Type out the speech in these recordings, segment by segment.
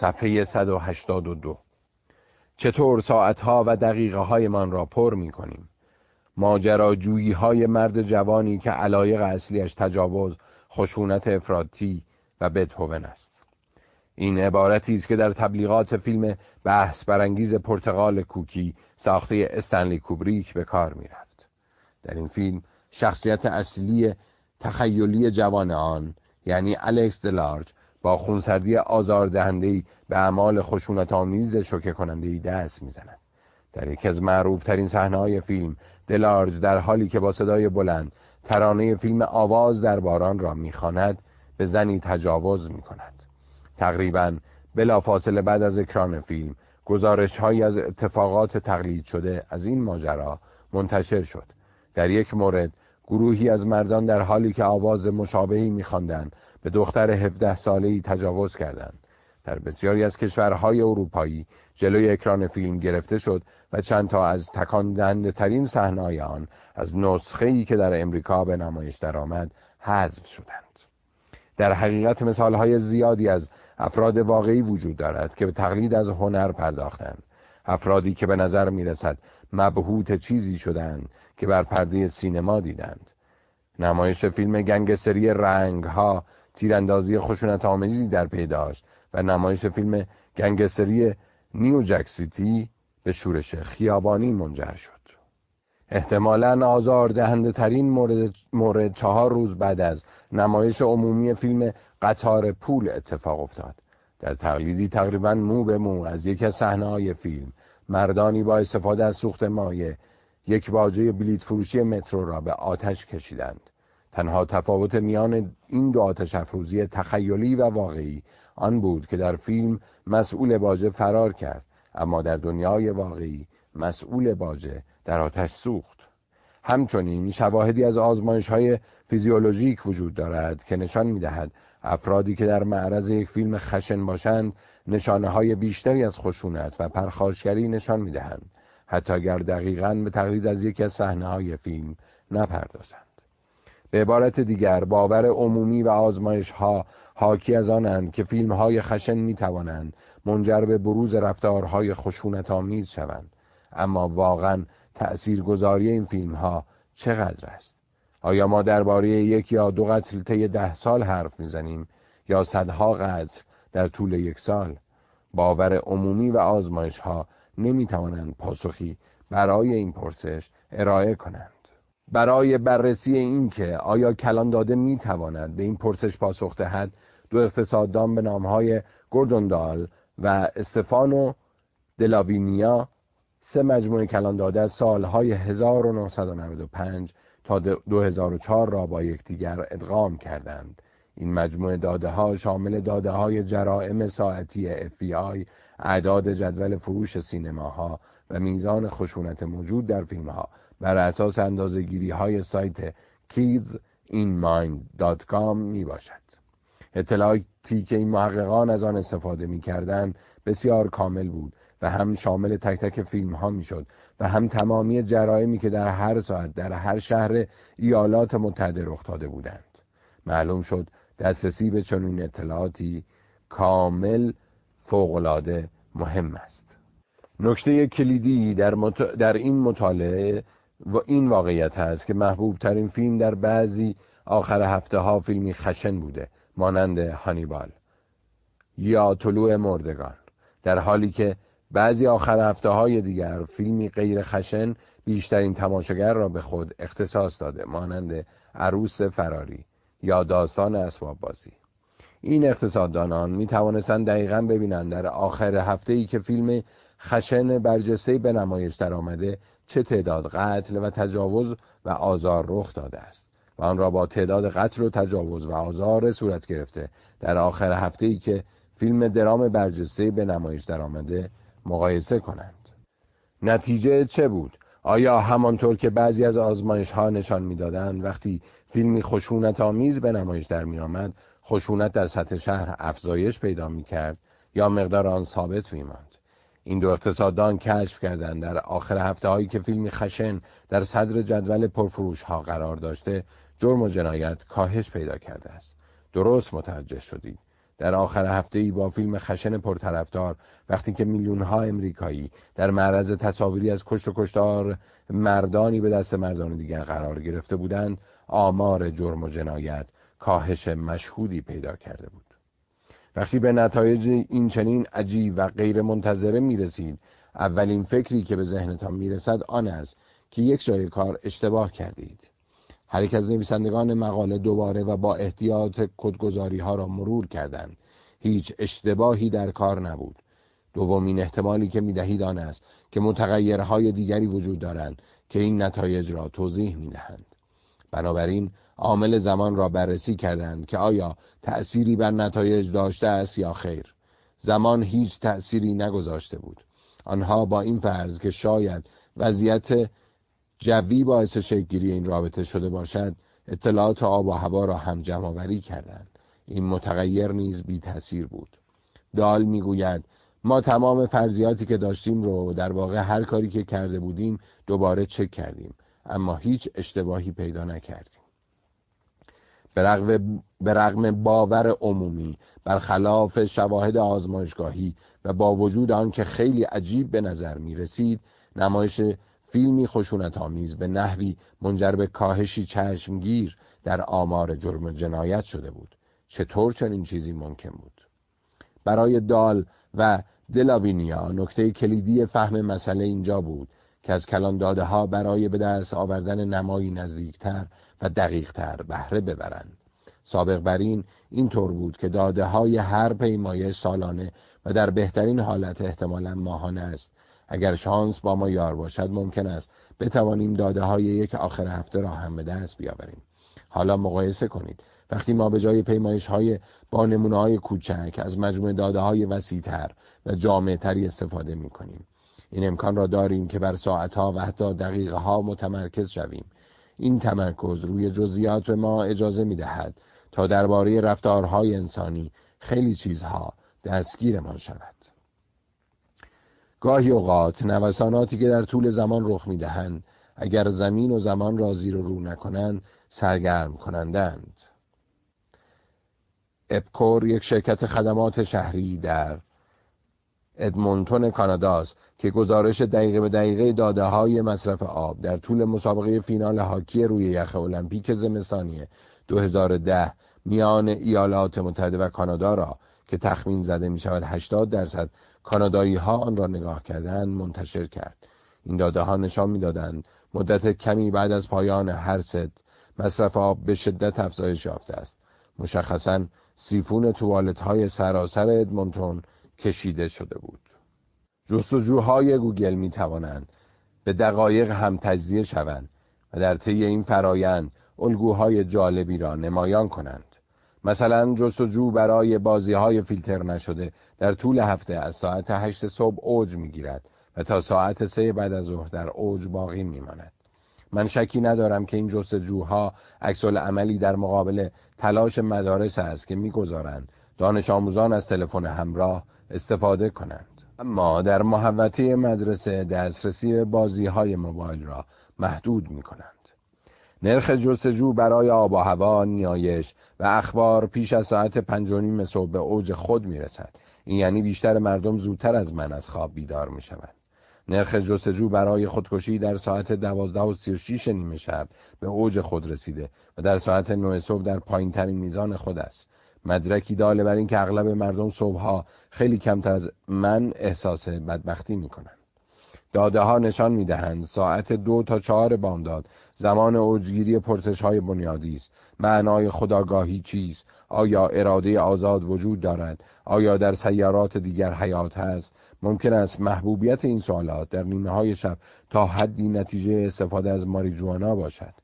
صفحه 182 چطور ساعتها و دقیقه های من را پر می کنیم ماجراجویی های مرد جوانی که علایق اصلیش تجاوز خشونت افراطی و بتهوون است. این عبارتی است که در تبلیغات فیلم بحث برانگیز پرتغال کوکی ساخته استنلی کوبریک به کار می رفت. در این فیلم شخصیت اصلی تخیلی جوان آن یعنی الکس دلارج با خونسردی آزاردهندهی به اعمال خشونت آمیز شوکه کننده دست می‌زند. در یکی از معروف ترین صحنه های فیلم دلارج در حالی که با صدای بلند ترانه فیلم آواز در باران را می‌خواند به زنی تجاوز می‌کند. تقریبا بلافاصله بعد از اکران فیلم گزارش های از اتفاقات تقلید شده از این ماجرا منتشر شد. در یک مورد گروهی از مردان در حالی که آواز مشابهی میخواندند به دختر 17 ساله‌ای تجاوز کردند. در بسیاری از کشورهای اروپایی جلوی اکران فیلم گرفته شد و چند تا از تکان ترین صحنه‌های آن از نسخه‌ای که در امریکا به نمایش درآمد حذف شدند. در حقیقت مثالهای زیادی از افراد واقعی وجود دارد که به تقلید از هنر پرداختند. افرادی که به نظر می رسد مبهوت چیزی شدند که بر پرده سینما دیدند. نمایش فیلم گنگسری رنگ ها تیراندازی خشونت آمیزی در پی داشت و نمایش فیلم گنگستری نیو جک سیتی به شورش خیابانی منجر شد. احتمالا آزار دهنده ترین مورد, مورد چهار روز بعد از نمایش عمومی فیلم قطار پول اتفاق افتاد. در تقلیدی تقریبا مو به مو از یکی از صحنه فیلم مردانی با استفاده از سوخت مایه یک باجه بلیت فروشی مترو را به آتش کشیدند. تنها تفاوت میان این دو آتش افروزی تخیلی و واقعی آن بود که در فیلم مسئول باجه فرار کرد اما در دنیای واقعی مسئول باجه در آتش سوخت. همچنین شواهدی از آزمایش های فیزیولوژیک وجود دارد که نشان می‌دهد افرادی که در معرض یک فیلم خشن باشند نشانه های بیشتری از خشونت و پرخاشگری نشان می‌دهند حتی اگر دقیقا به تقلید از یکی از صحنه های فیلم نپردازند. به عبارت دیگر باور عمومی و آزمایش ها حاکی از آنند که فیلم های خشن می توانند منجر به بروز رفتارهای خشونت آمیز شوند. اما واقعا تأثیر گذاری این فیلم ها چقدر است؟ آیا ما درباره یک یا دو قتل طی ده سال حرف می‌زنیم یا صدها قتل در طول یک سال؟ باور عمومی و آزمایش ها نمی توانند پاسخی برای این پرسش ارائه کنند. برای بررسی اینکه آیا کلان داده می تواند به این پرسش پاسخ دهد دو اقتصاددان به نامهای گوردوندال و استفانو دلاوینیا سه مجموعه کلان داده از سالهای 1995 تا 2004 را با یکدیگر ادغام کردند. این مجموعه داده ها شامل داده های جرائم ساعتی FBI اعداد جدول فروش سینماها و میزان خشونت موجود در فیلم ها بر اساس اندازگیری های سایت kidsinmind.com می باشد. اطلاعاتی که این محققان از آن استفاده می کردن بسیار کامل بود و هم شامل تک تک فیلم ها می شد و هم تمامی جرائمی که در هر ساعت در هر شهر ایالات متحده رخ داده بودند معلوم شد دسترسی به چنین اطلاعاتی کامل فوقالعاده مهم است نکته کلیدی در, در این مطالعه و این واقعیت هست که محبوب ترین فیلم در بعضی آخر هفته ها فیلمی خشن بوده مانند هانیبال. یا طلوع مردگان. در حالی که بعضی آخر هفته های دیگر فیلمی غیر خشن بیشترین تماشاگر را به خود اختصاص داده مانند عروس فراری یا داستان اسباب بازی. این اقتصاددانان می توانستند دقیقا ببینند در آخر هفته ای که فیلم خشن برجسته به نمایش در آمده چه تعداد قتل و تجاوز و آزار رخ داده است. و آن را با تعداد قتل و تجاوز و آزار صورت گرفته. در آخر هفته ای که فیلم درام برجسته به نمایش در آمده مقایسه کنند. نتیجه چه بود؟ آیا همانطور که بعضی از آزمایش ها نشان می‌دادند وقتی فیلمی خشونت آمیز به نمایش در می آمد خشونت در سطح شهر افزایش پیدا می کرد یا مقدار آن ثابت می ماند این دو اقتصاددان کشف کردند. در آخر هفته هایی که فیلمی خشن در صدر جدول پرفروش ها قرار داشته جرم و جنایت کاهش پیدا کرده است. درست متوجه شدید. در آخر هفته ای با فیلم خشن پرطرفدار وقتی که میلیون ها امریکایی در معرض تصاویری از کشت و کشتار مردانی به دست مردان دیگر قرار گرفته بودند آمار جرم و جنایت کاهش مشهودی پیدا کرده بود. وقتی به نتایج این چنین عجیب و غیر منتظره می رسید اولین فکری که به ذهنتان می رسد آن است که یک جای کار اشتباه کردید. هر یک از نویسندگان مقاله دوباره و با احتیاط کدگذاری ها را مرور کردند. هیچ اشتباهی در کار نبود. دومین احتمالی که می دهید آن است که متغیرهای دیگری وجود دارند که این نتایج را توضیح می دهند بنابراین عامل زمان را بررسی کردند که آیا تأثیری بر نتایج داشته است یا خیر. زمان هیچ تأثیری نگذاشته بود. آنها با این فرض که شاید وضعیت جوی باعث شکلگیری این رابطه شده باشد اطلاعات آب و هوا را هم جمع آوری کردند. این متغیر نیز بی تاثیر بود. دال می‌گوید ما تمام فرضیاتی که داشتیم رو در واقع هر کاری که کرده بودیم دوباره چک کردیم اما هیچ اشتباهی پیدا نکردیم. به رغم باور عمومی برخلاف شواهد آزمایشگاهی و با وجود آن که خیلی عجیب به نظر می رسید نمایش فیلمی خشونت آمیز به نحوی منجر به کاهشی چشمگیر در آمار جرم جنایت شده بود. چطور چنین چیزی ممکن بود؟ برای دال و دلاوینیا نکته کلیدی فهم مسئله اینجا بود که از کلان داده ها برای به دست آوردن نمایی نزدیکتر و دقیقتر بهره ببرند. سابق بر این اینطور بود که داده های هر پیمایش سالانه و در بهترین حالت احتمالا ماهانه است. اگر شانس با ما یار باشد ممکن است بتوانیم داده های یک آخر هفته را هم به دست بیاوریم. حالا مقایسه کنید. وقتی ما به جای پیمایش های با نمونه های کوچک از مجموع داده های وسیعتر و جامع تری استفاده می کنیم این امکان را داریم که بر ساعت ها و حتی دقیقه ها متمرکز شویم. این تمرکز روی جزئیات ما اجازه می دهد تا درباره رفتارهای انسانی خیلی چیزها دستگیرمان شود. گاهی اوقات نوساناتی که در طول زمان رخ می‌دهند اگر زمین و زمان را زیر و رو نکنند سرگرم کنندند. اپکور یک شرکت خدمات شهری در ادمونتون کاناداست که گزارش دقیقه به دقیقه داده های مصرف آب در طول مسابقه فینال هاکی روی یخ المپیک زمستانی 2010 میان ایالات متحده و کانادا را که تخمین زده می شود 80 درصد کانادایی ها آن را نگاه کردند منتشر کرد. این داده ها نشان می‌دادند مدت کمی بعد از پایان هر ست مصرف آب به شدت افزایش یافته است. مشخصا سیفون توالت های سراسر ادمونتون کشیده شده بود. جستجوهای گوگل می توانند به دقایق هم تجزیه شوند و در طی این فرایند الگوهای جالبی را نمایان کنند. مثلا جستجو برای بازی های فیلتر نشده در طول هفته از ساعت هشت صبح اوج می‌گیرد و تا ساعت سه بعد از ظهر در اوج باقی میماند من شکی ندارم که این جستجوها عکس عملی در مقابل تلاش مدارس است که می‌گذارند دانش آموزان از تلفن همراه استفاده کنند اما در محوطه مدرسه دسترسی به بازی های موبایل را محدود می کنند. نرخ جستجو برای آب و هوا، نیایش و اخبار پیش از ساعت پنج و نیم صبح به اوج خود می رسد. این یعنی بیشتر مردم زودتر از من از خواب بیدار می شود. نرخ جستجو برای خودکشی در ساعت دوازده و سی و شیش نیمه شب به اوج خود رسیده و در ساعت نه صبح در پایین ترین میزان خود است. مدرکی داله بر اینکه اغلب مردم صبحها خیلی کمتر از من احساس بدبختی می کنند. داده ها نشان می دهند ساعت دو تا چهار بامداد زمان اوجگیری پرسش های بنیادی است. معنای خداگاهی چیست؟ آیا اراده آزاد وجود دارد؟ آیا در سیارات دیگر حیات هست؟ ممکن است محبوبیت این سوالات در نیمه های شب تا حدی نتیجه استفاده از ماریجوانا باشد.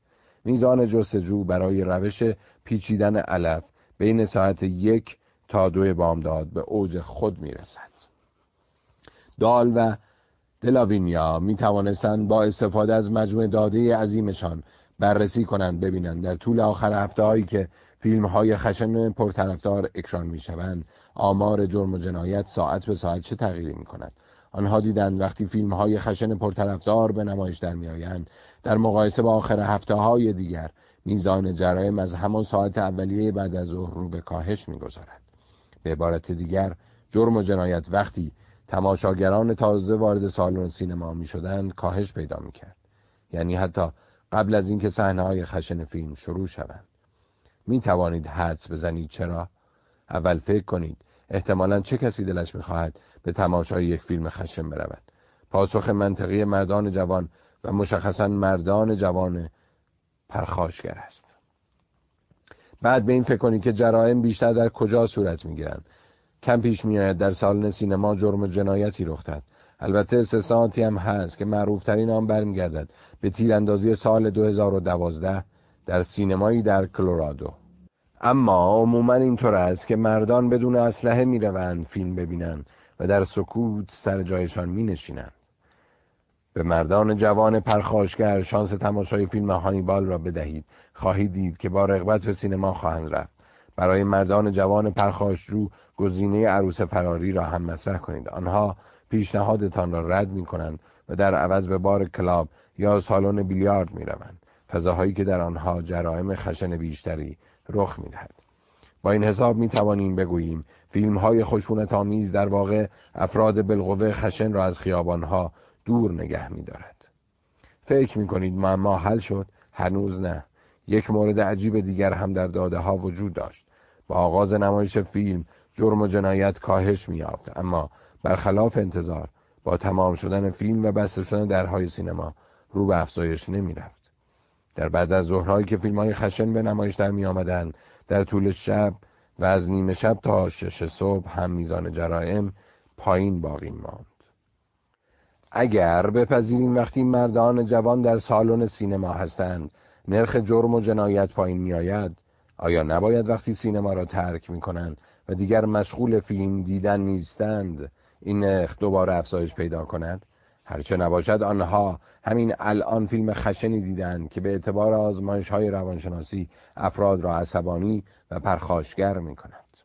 میزان جستجو برای روش پیچیدن علف بین ساعت یک تا دو بامداد به اوج خود می‌رسد. دال و دلاوینیا می توانستند با استفاده از مجموع داده عظیمشان بررسی کنند ببینند. در طول آخر هفته هایی که فیلم های خشن پرطرفدار اکران می شوند آمار جرم و جنایت ساعت به ساعت چه تغییری می کند آنها دیدند وقتی فیلم های خشن پرطرفدار به نمایش در می آیند در مقایسه با آخر هفته های دیگر میزان جرایم از همان ساعت اولیه بعد از ظهر رو به کاهش می‌گذارد. به عبارت دیگر جرم و جنایت وقتی تماشاگران تازه وارد سالن سینما می شدند کاهش پیدا می کرد. یعنی حتی قبل از اینکه صحنه های خشن فیلم شروع شوند. می توانید حدس بزنید چرا؟ اول فکر کنید احتمالا چه کسی دلش می‌خواهد به تماشای یک فیلم خشن برود. پاسخ منطقی مردان جوان و مشخصا مردان جوان پرخاشگر است. بعد به این فکر کنید که جرائم بیشتر در کجا صورت می‌گیرند. کم پیش میآید در سالن سینما جرم و جنایتی رخ داد البته استثناءاتی هم هست که معروفترین آن برمیگردد. به تیراندازی سال 2012 در سینمایی در کلرادو اما عموما اینطور است که مردان بدون اسلحه می‌روند فیلم ببینند و در سکوت سر جایشان می نشینند. به مردان جوان پرخاشگر شانس تماشای فیلم هانیبال را بدهید. خواهید دید که با رغبت به سینما خواهند رفت. برای مردان جوان پرخاشجو گزینه عروس فراری را هم مطرح کنید. آنها پیشنهادتان را رد می کنند و در عوض به بار کلاب یا سالن بیلیارد می روند فضاهایی که در آنها جرائم خشن بیشتری رخ می دهد. با این حساب می توانیم بگوییم فیلم های خشونت آمیز در واقع افراد بالقوه خشن را از خیابان ها دور نگه می دارد. فکر می کنید معما حل شد؟ هنوز نه. یک مورد عجیب دیگر هم در داده ها وجود داشت. با آغاز نمایش فیلم جرم و جنایت کاهش می یافت اما برخلاف انتظار با تمام شدن فیلم و بسته شدن درهای سینما رو به افزایش نمی رفت. در بعد از ظهرهایی که فیلم های خشن به نمایش در می آمدن در طول شب و از نیمه شب تا شش صبح هم میزان جرائم پایین باقی ماند. اگر بپذیریم وقتی مردان جوان در سالن سینما هستند نرخ جرم و جنایت پایین می آید آیا نباید وقتی سینما را ترک می کنند و دیگر مشغول فیلم دیدن نیستند این نرخ دوباره افزایش پیدا کند هرچه نباشد آنها همین الان فیلم خشنی دیدند که به اعتبار آزمایش های روانشناسی افراد را عصبانی و پرخاشگر می کند.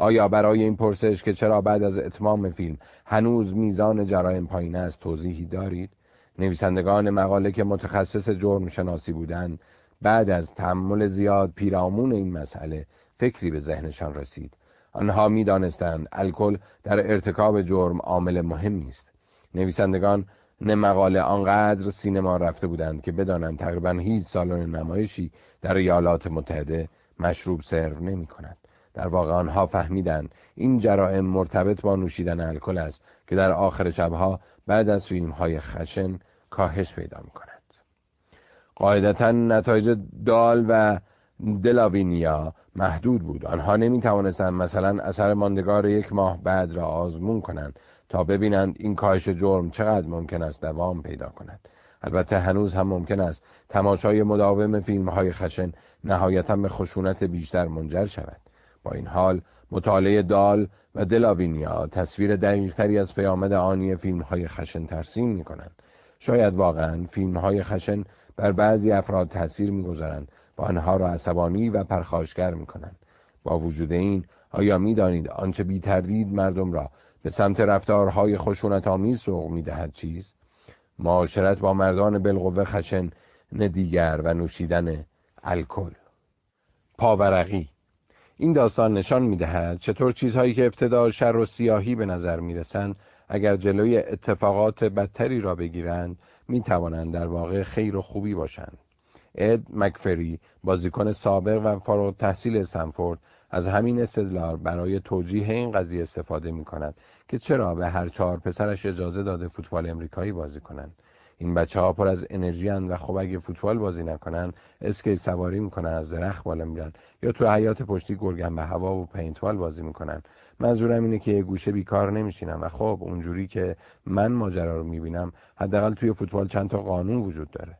آیا برای این پرسش که چرا بعد از اتمام فیلم هنوز میزان جرایم پایین است توضیحی دارید؟ نویسندگان مقاله که متخصص جرم شناسی بودند بعد از تحمل زیاد پیرامون این مسئله فکری به ذهنشان رسید آنها می‌دانستند الکل در ارتکاب جرم عامل مهمی است نویسندگان مقاله آنقدر سینما رفته بودند که بدانند تقریبا هیچ سالن نمایشی در ایالات متحده مشروب سرو نمی کند. در واقع آنها فهمیدند این جرائم مرتبط با نوشیدن الکل است که در آخر شبها بعد از فیلم های خشن کاهش پیدا می کند. قاعدتا نتایج دال و دلاوینیا محدود بود. آنها نمی توانستند مثلا اثر ماندگار یک ماه بعد را آزمون کنند تا ببینند این کاهش جرم چقدر ممکن است دوام پیدا کند. البته هنوز هم ممکن است تماشای مداوم فیلم های خشن نهایتا به خشونت بیشتر منجر شود. این حال مطالعه دال و دلاوینیا تصویر دقیقتری از پیامد آنی فیلم های خشن ترسیم می کنند شاید واقعا فیلم های خشن بر بعضی افراد تاثیر می‌گذارند و آنها را عصبانی و پرخاشگر می کنند با وجود این آیا می دانید آنچه بی تردید مردم را به سمت رفتارهای خشونت آمیز سوق می دهد چیز؟ معاشرت با مردان بالقوه خشن دیگر و نوشیدن الکل. پاورقی این داستان نشان می دهد چطور چیزهایی که ابتدا شر و سیاهی به نظر می رسند اگر جلوی اتفاقات بدتری را بگیرند می توانند در واقع خیر و خوبی باشند. اد مکفری بازیکن سابق و فارغ تحصیل سنفورد از همین استدلال برای توجیه این قضیه استفاده می کند که چرا به هر چهار پسرش اجازه داده فوتبال امریکایی بازی کنند. این بچه ها پر از انرژی و خب اگه فوتبال بازی نکنن اسکیت سواری می‌کنن از درخت بالا میرن. یا تو حیات پشتی گرگن به هوا و پینتوال بازی می‌کنن. منظورم اینه که یه گوشه بیکار نمیشینم و خب اونجوری که من ماجرا رو می‌بینم حداقل توی فوتبال چند تا قانون وجود داره.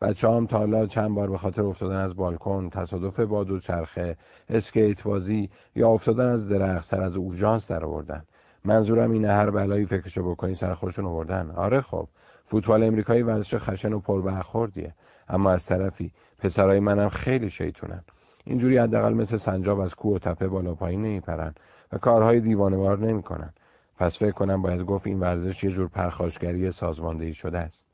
بچه هم تا حالا چند بار به خاطر افتادن از بالکن تصادف با دو چرخه اسکیت بازی یا افتادن از درخت سر از اورژانس در آوردن منظورم اینه هر بلایی فکرشو بکنی سر خودشون آوردن. آره خب. فوتبال امریکایی ورزش خشن و پربرخوردیه. اما از طرفی پسرای منم خیلی شیطونن. اینجوری حداقل مثل سنجاب از کوه و تپه بالا پایین نمیپرن و کارهای دیوانوار نمی‌کنن. پس فکر کنم باید گفت این ورزش یه جور پرخاشگری سازماندهی شده است.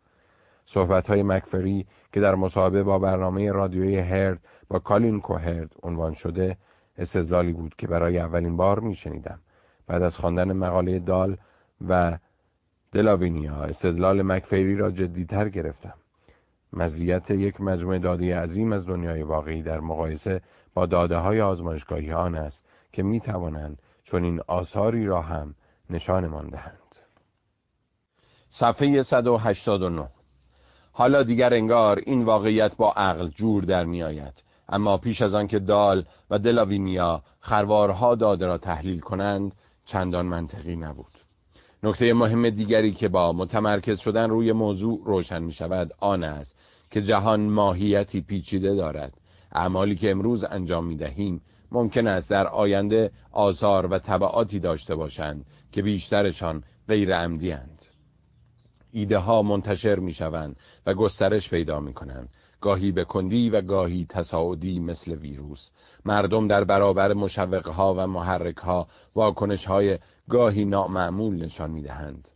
صحبت های مکفری که در مصاحبه با برنامه رادیویی هرد با کالین کوهرد عنوان شده استدلالی بود که برای اولین بار میشنیدم. بعد از خواندن مقاله دال و دلاوینیا استدلال مکفیری را جدیتر گرفتم. مزیت یک مجموعه داده عظیم از دنیای واقعی در مقایسه با داده های آزمایشگاهی آن است که می توانند چون این آثاری را هم نشانمان دهند. صفحه 189 حالا دیگر انگار این واقعیت با عقل جور در می آید اما پیش از آن که دال و دلاوینیا خروارها داده را تحلیل کنند چندان منطقی نبود. نکته مهم دیگری که با متمرکز شدن روی موضوع روشن می شود آن است که جهان ماهیتی پیچیده دارد اعمالی که امروز انجام می دهیم ممکن است در آینده آثار و طبعاتی داشته باشند که بیشترشان غیر عمدی هند. ایده ها منتشر می شوند و گسترش پیدا می کنند گاهی به کندی و گاهی تصاعدی مثل ویروس. مردم در برابر مشوقها و محرکها واکنشهای گاهی نامعمول نشان می‌دهند.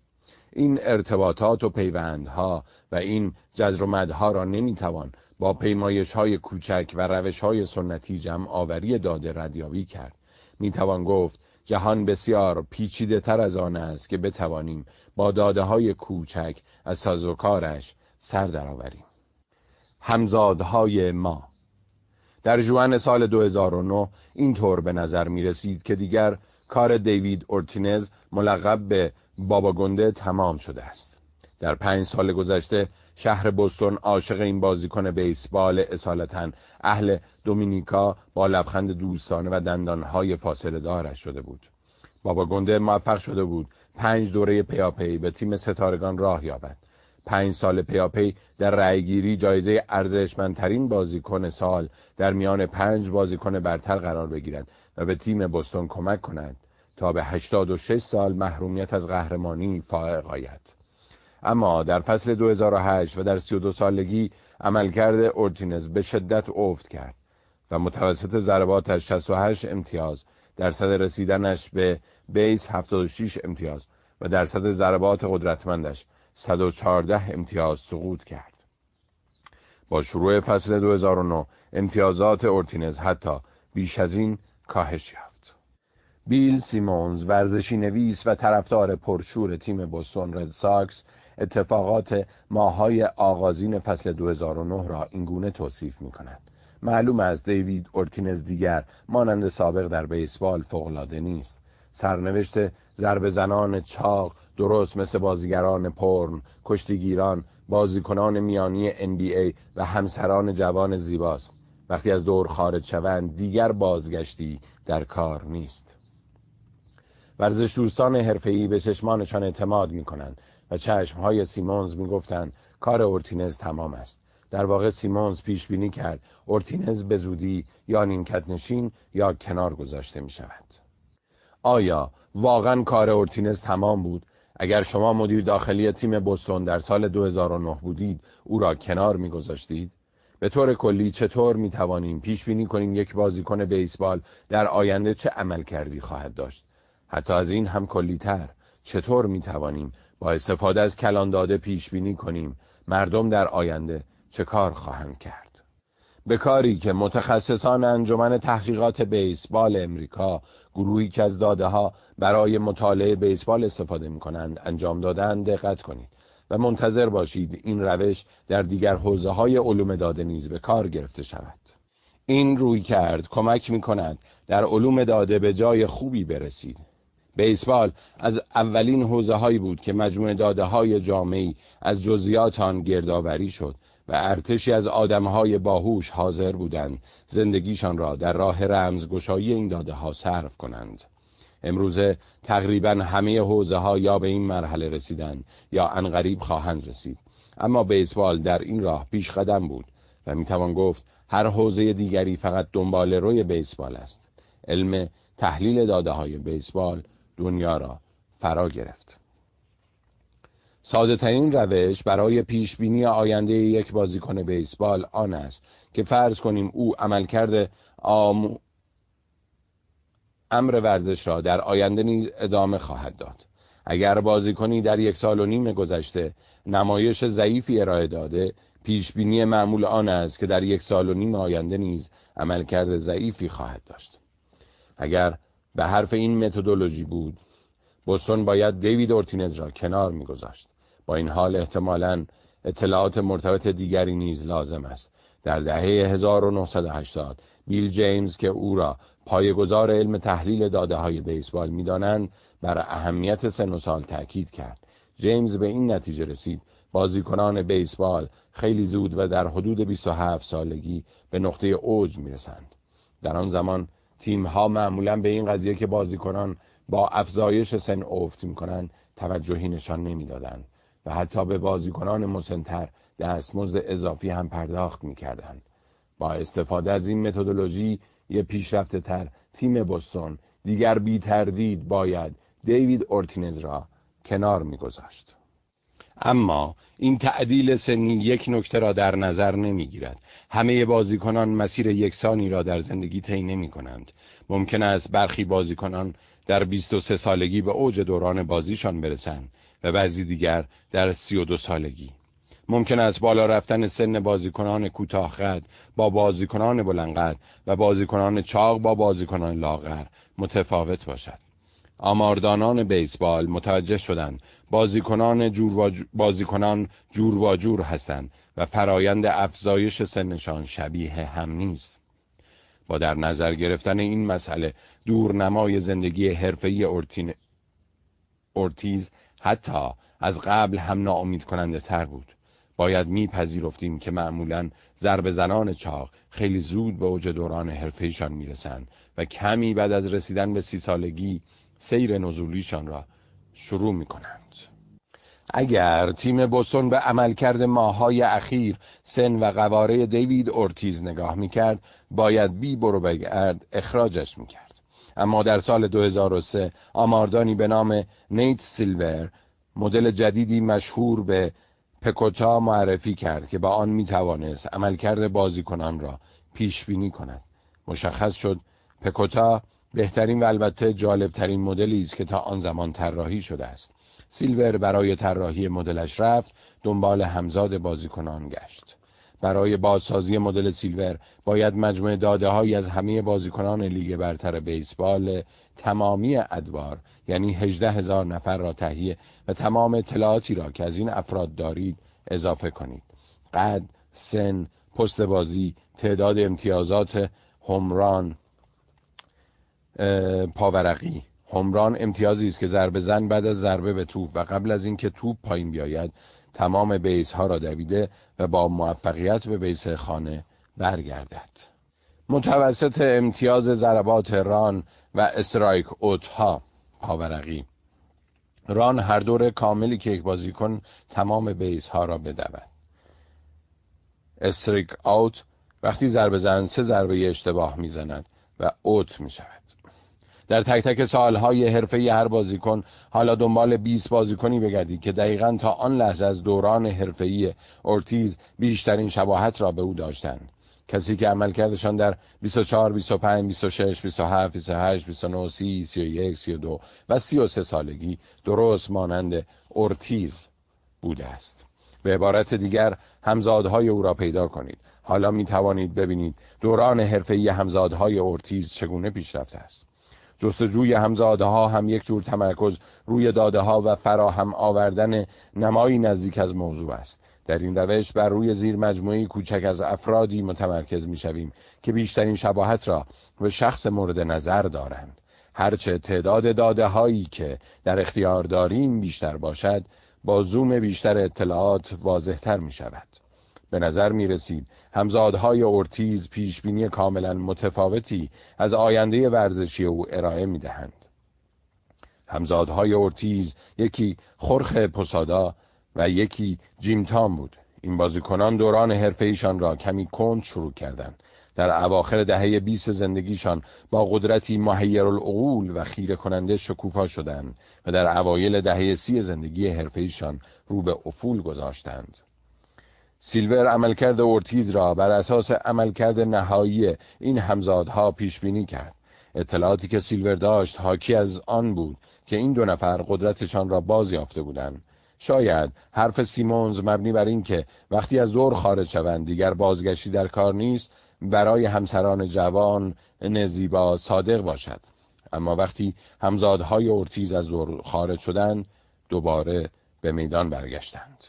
این ارتباطات و پیوندها و این جزر و مدها را نمی‌توان با پیمایش های کوچک و روش های سنتی جمع آوری داده ردیابی کرد. می‌توان گفت جهان بسیار پیچیده تر از آن است که بتوانیم با داده های کوچک از سازوکارش سر درآوریم. همزادهای ما. در جوان سال 2009 اینطور به نظر می رسید که دیگر کار دیوید اورتینز ملقب به بابا گنده تمام شده است. در پنج سال گذشته شهر بوستون عاشق این بازیکن بیسبال اصالتا اهل دومینیکا با لبخند دوستانه و دندانهای فاصله دارش شده بود. بابا گنده موفق شده بود پنج دوره پیاپی به تیم ستارگان راه یابد. پنج سال پیاپی در رأیگیری جایزه ارزشمندترین بازیکن سال در میان پنج بازیکن برتر قرار بگیرد و به تیم بستون کمک کند تا به 86 سال محرومیت از قهرمانی فائق آید. اما در فصل 2008 و در 32 سالگی عملکرد اورتیز به شدت افت کرد و متوسط ضرباتش 68 امتیاز درصد رسیدنش به بیس 76 امتیاز و درصد ضربات قدرتمندش 114 امتیاز سقوط کرد. با شروع فصل 2009 امتیازات اورتیز حتی بیش از این کاهش یافت. بیل سیمونز ورزشی نویس و طرفدار پرشور تیم بوستون رد ساکس اتفاقات ماهای آغازین فصل 2009 را اینگونه توصیف می کند. معلوم است دیوید اورتینز دیگر مانند سابق در بیسبال فوق‌العاده نیست. سرنوشت ضرب زنان چاق درست مثل بازیگران پرن، کشتیگیران، بازیکنان میانی NBA و همسران جوان زیباست. وقتی از دور خارج شوند دیگر بازگشتی در کار نیست. ورزش دوستان حرفه‌ای به چشمانشان اعتماد می کنند و چشمهای سیمونز می گفتند کار اورتیز تمام است. در واقع سیمونز پیش بینی کرد اورتیز به زودی یا نیمکت نشین یا کنار گذاشته می شود. آیا واقعا کار اورتیز تمام بود اگر شما مدیر داخلی تیم بوستون در سال 2009 بودید او را کنار میگذاشتید؟ به طور کلی چطور می توانیم پیش بینی کنیم یک بازیکن بیسبال در آینده چه عمل کردی خواهد داشت؟ حتی از این هم کلیتر چطور می توانیم با استفاده از کلان داده پیش بینی کنیم؟ مردم در آینده چه کار خواهند کرد؟ به کاری که متخصصان انجمن تحقیقات بیسبال امریکا گروهی که از داده ها برای مطالعه بیسبال استفاده می کنند انجام دادن دقت کنید و منتظر باشید این روش در دیگر حوزه های علوم داده نیز به کار گرفته شود. این روی کرد کمک می کند در علوم داده به جای خوبی برسید. بیسبال از اولین حوزه هایی بود که مجموعه داده های جامعی از جزئیات آن گردآوری شد و ارتشی از آدمهای باهوش حاضر بودند. زندگیشان را در راه رمزگشایی این داده ها صرف کنند. امروزه تقریبا همه حوزه ها یا به این مرحله رسیدند یا انقریب خواهند رسید. اما بیسبال در این راه پیش قدم بود و می‌توان گفت هر حوزه دیگری فقط دنبال روی بیسبال است. علم تحلیل داده های بیسبال دنیا را فرا گرفت. ساده ترین روش برای پیش بینی آینده یک بازیکن بیسبال آن است که فرض کنیم او عملکرد آم... امر ورزش را در آینده نیز ادامه خواهد داد. اگر بازیکنی در یک سال و نیم گذشته نمایش ضعیفی ارائه داده پیش بینی معمول آن است که در یک سال و نیم آینده نیز عملکرد ضعیفی خواهد داشت. اگر به حرف این متدولوژی بود بوستون باید دیوید اورتینز را کنار میگذاشت. با این حال احتمالا اطلاعات مرتبط دیگری نیز لازم است. در دهه 1980 بیل جیمز که او را پایگزار علم تحلیل داده های بیسبال می‌دانند بر اهمیت سن و سال تاکید کرد. جیمز به این نتیجه رسید. بازیکنان بیسبال خیلی زود و در حدود 27 سالگی به نقطه اوج می‌رسند. در آن زمان تیم ها معمولا به این قضیه که بازیکنان با افزایش سن افت می‌کنند توجهی نشان نمی‌دادند. حتی به بازیکنان مسنتر دستمزد اضافی هم پرداخت می‌کردند با استفاده از این متدولوژی یه پیشرفته تر تیم بوستون دیگر بی تردید باید دیوید اورتینز را کنار میگذاشت. اما این تعدیل سنی یک نکته را در نظر نمی‌گیرد. همه بازیکنان مسیر یکسانی را در زندگی طی نمی کنند. ممکن است برخی بازیکنان در 23 سالگی به اوج دوران بازیشان برسند و بعضی دیگر در 32 سالگی. ممکن است بالا رفتن سن بازیکنان کوتاه با بازیکنان بلندقد و بازیکنان چاق با بازیکنان لاغر متفاوت باشد. آماردانان بیسبال متوجه شدند بازیکنان جور و بازیکنان جور و جور هستند و فرایند افزایش سنشان شبیه هم نیست. با در نظر گرفتن این مسئله دورنمای زندگی حرفه‌ای اورتین... اورتیز حتی از قبل هم ناامید کننده تر بود. باید میپذیرفتیم که معمولا ضرب زنان چاق خیلی زود به اوج دوران حرفه‌ایشان می‌رسند و کمی بعد از رسیدن به سی سالگی سیر نزولیشان را شروع می کنند. اگر تیم بوستون به عملکرد ماهای اخیر سن و قواره دیوید اورتیز نگاه می کرد باید بی برو بگرد اخراجش می کرد. اما در سال 2003 آماردانی به نام نیت سیلور مدل جدیدی مشهور به پکوتا معرفی کرد که با آن می توانست عملکرد بازیکنان را پیش بینی کند. مشخص شد پکوتا بهترین و البته جالبترین مدلی است که تا آن زمان طراحی شده است سیلور برای طراحی مدلش رفت دنبال همزاد بازیکنان گشت برای بازسازی مدل سیلور باید مجموعه داده های از همه بازیکنان لیگ برتر بیسبال تمامی ادوار یعنی 18 هزار نفر را تهیه و تمام اطلاعاتی را که از این افراد دارید اضافه کنید. قد، سن، پست بازی، تعداد امتیازات، همران، پاورقی. همران امتیازی است که ضربه زن بعد از ضربه به توپ و قبل از اینکه توپ پایین بیاید تمام بیس ها را دویده و با موفقیت به بیس خانه برگردد. متوسط امتیاز ضربات ران و استرایک اوت ها پاورقی. ران هر دور کاملی که یک بازیکن تمام بیس ها را بدود. استریک اوت وقتی ضربه زن سه ضربه اشتباه می‌زند و اوت می شود در تک تک سالهای حرفه هر بازیکن حالا دنبال 20 بازیکنی بگردید که دقیقا تا آن لحظه از دوران حرفه‌ای اورتیز بیشترین شباهت را به او داشتند. کسی که عملکردشان در 24 25 26 27 28 29 30 31 32 و 33 سالگی درست مانند اورتیز بوده است. به عبارت دیگر همزادهای او را پیدا کنید. حالا می توانید ببینید دوران حرفه‌ای همزادهای اورتیز چگونه پیشرفته است. جستجوی همزاده ها هم یک جور تمرکز روی داده ها و فراهم آوردن نمایی نزدیک از موضوع است. در این روش بر روی زیر مجموعی کوچک از افرادی متمرکز می شویم که بیشترین شباهت را به شخص مورد نظر دارند. هرچه تعداد داده هایی که در اختیار داریم بیشتر باشد با زوم بیشتر اطلاعات واضحتر می شود به نظر می رسید همزادهای اورتیز پیشبینی کاملا متفاوتی از آینده ورزشی او ارائه می دهند. همزادهای اورتیز یکی خورخه پسادا و یکی جیم تام بود. این بازیکنان دوران حرفه را کمی کند شروع کردند. در اواخر دهه 20 زندگیشان با قدرتی محیر العقول و خیره کننده شکوفا شدند و در اوایل دهه سی زندگی حرفه رو به افول گذاشتند. سیلور عملکرد اورتیز را بر اساس عملکرد نهایی این همزادها پیش بینی کرد. اطلاعاتی که سیلور داشت حاکی از آن بود که این دو نفر قدرتشان را باز یافته بودند. شاید حرف سیمونز مبنی بر این که وقتی از دور خارج شوند دیگر بازگشتی در کار نیست برای همسران جوان نزیبا صادق باشد. اما وقتی همزادهای ارتیز از دور خارج شدند دوباره به میدان برگشتند.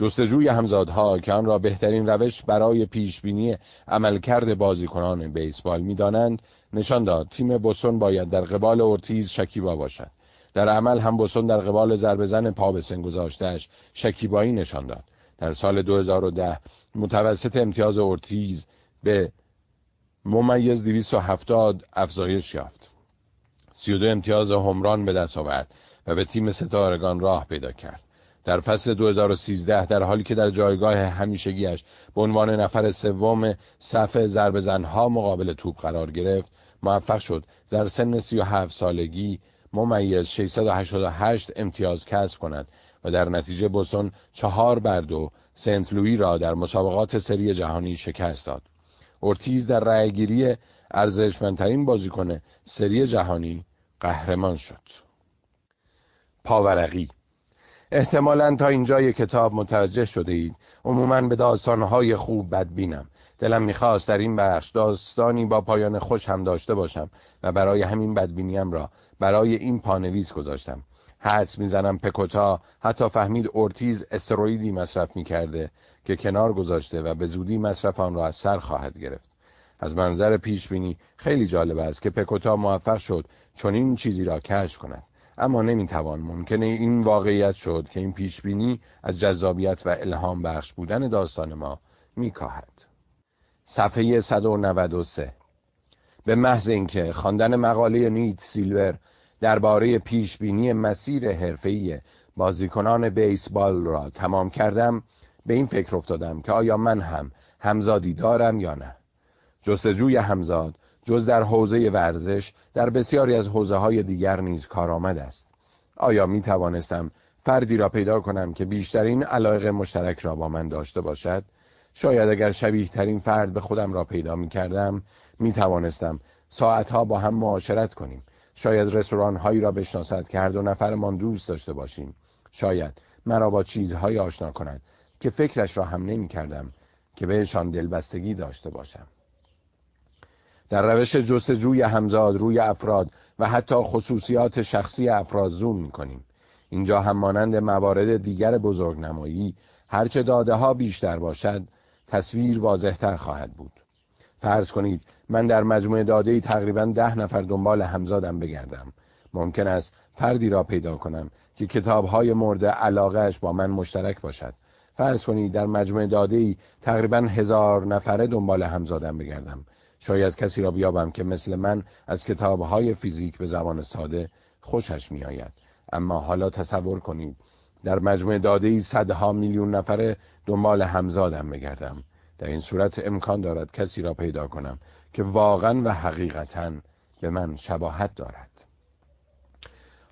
جستجوی همزادها که آن را بهترین روش برای پیشبینی عملکرد بازیکنان بیسبال می‌دانند نشان داد تیم بوسون باید در قبال ارتیز شکیبا باشد. در عمل هم بوسون در قبال ضربه زن پا به سن گذاشتهش شکیبایی نشان داد. در سال 2010 متوسط امتیاز ارتیز به ممیز 270 افزایش یافت. 32 امتیاز همران به دست آورد و به تیم ستارگان راه پیدا کرد. در فصل 2013 در حالی که در جایگاه همیشگیش به عنوان نفر سوم صف ضرب زنها مقابل توپ قرار گرفت موفق شد در سن 37 سالگی ممیز 688 امتیاز کسب کند و در نتیجه بوسون چهار بر دو سنت لوی را در مسابقات سری جهانی شکست داد. اورتیز در رأیگیری ارزشمندترین بازیکن سری جهانی قهرمان شد. پاورقی احتمالا تا اینجای کتاب متوجه شده اید عموما به داستانهای خوب بدبینم. دلم می‌خواست در این بخش داستانی با پایان خوش هم داشته باشم و برای همین بدبینیم را برای این پانویس گذاشتم. حدس می‌زنم پکوتا حتی فهمید اورتیز استرویدی مصرف می‌کرده که کنار گذاشته و به زودی مصرف آن را از سر خواهد گرفت. از منظر پیش بینی خیلی جالب است که پکوتا موفق شد چون این چیزی را کشف کند. اما نمی‌توان ممکنه این واقعیت شد که این پیش بینی از جذابیت و الهام بخش بودن داستان ما میکاهد. صفحه 193 به محض اینکه خواندن مقاله نیت سیلور درباره پیش بینی مسیر حرفه‌ای بازیکنان بیسبال را تمام کردم به این فکر افتادم که آیا من هم همزادی دارم یا نه. جستجوی همزاد جز در حوزه ورزش در بسیاری از حوزه های دیگر نیز کارآمد است. آیا می توانستم فردی را پیدا کنم که بیشترین علایق مشترک را با من داشته باشد؟ شاید اگر شبیه ترین فرد به خودم را پیدا می کردم می توانستم ساعتها با هم معاشرت کنیم. شاید رستوران هایی را بشناسد که هر دو نفرمان دوست داشته باشیم. شاید مرا با چیزهایی آشنا کند که فکرش را هم نمی کردم که بهشان دلبستگی داشته باشم. در روش جستجوی همزاد روی افراد و حتی خصوصیات شخصی افراد زوم می کنیم. اینجا هم مانند موارد دیگر بزرگنمایی هرچه داده ها بیشتر باشد تصویر واضحتر خواهد بود. فرض کنید من در مجموعه داده ای تقریبا ده نفر دنبال همزادم بگردم. ممکن است فردی را پیدا کنم که کتاب های مورد علاقهش با من مشترک باشد. فرض کنید در مجموعه داده ای تقریبا هزار نفره دنبال همزادم بگردم. شاید کسی را بیابم که مثل من از کتابهای فیزیک به زبان ساده خوشش می آید. اما حالا تصور کنید در مجموع داده ای صدها میلیون نفره دنبال همزادم بگردم. در این صورت امکان دارد کسی را پیدا کنم که واقعا و حقیقتا به من شباهت دارد.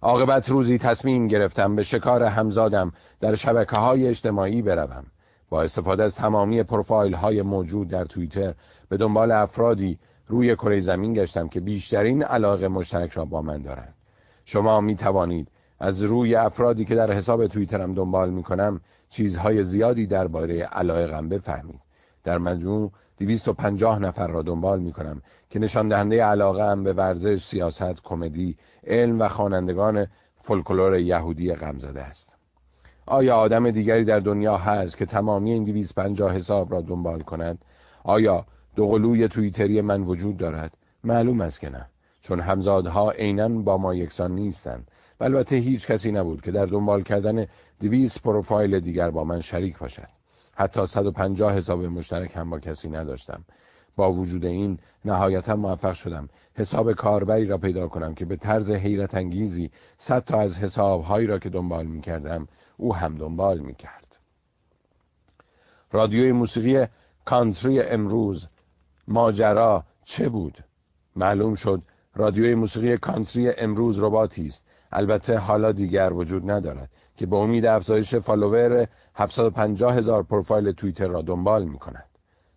عاقبت روزی تصمیم گرفتم به شکار همزادم در شبکه های اجتماعی بروم. با استفاده از تمامی پروفایل های موجود در توییتر به دنبال افرادی روی کره زمین گشتم که بیشترین علاقه مشترک را با من دارند شما می توانید از روی افرادی که در حساب توییترم دنبال می کنم چیزهای زیادی درباره علایقم بفهمید در مجموع 250 نفر را دنبال می کنم که نشان دهنده علاقه هم به ورزش، سیاست، کمدی، علم و خوانندگان فولکلور یهودی غمزده است. آیا آدم دیگری در دنیا هست که تمامی این 250 حساب را دنبال کند؟ آیا دوقلوی توییتری من وجود دارد؟ معلوم است که نه چون همزادها عینا با ما یکسان نیستند و البته هیچ کسی نبود که در دنبال کردن دویست پروفایل دیگر با من شریک باشد حتی 150 حساب مشترک هم با کسی نداشتم با وجود این نهایتا موفق شدم حساب کاربری را پیدا کنم که به طرز حیرت انگیزی صد تا از حسابهایی را که دنبال می کردم او هم دنبال می کرد رادیوی موسیقی کانتری امروز ماجرا چه بود؟ معلوم شد رادیوی موسیقی کانتری امروز رباتی است البته حالا دیگر وجود ندارد که به امید افزایش فالوور 750 هزار پروفایل توییتر را دنبال می کند.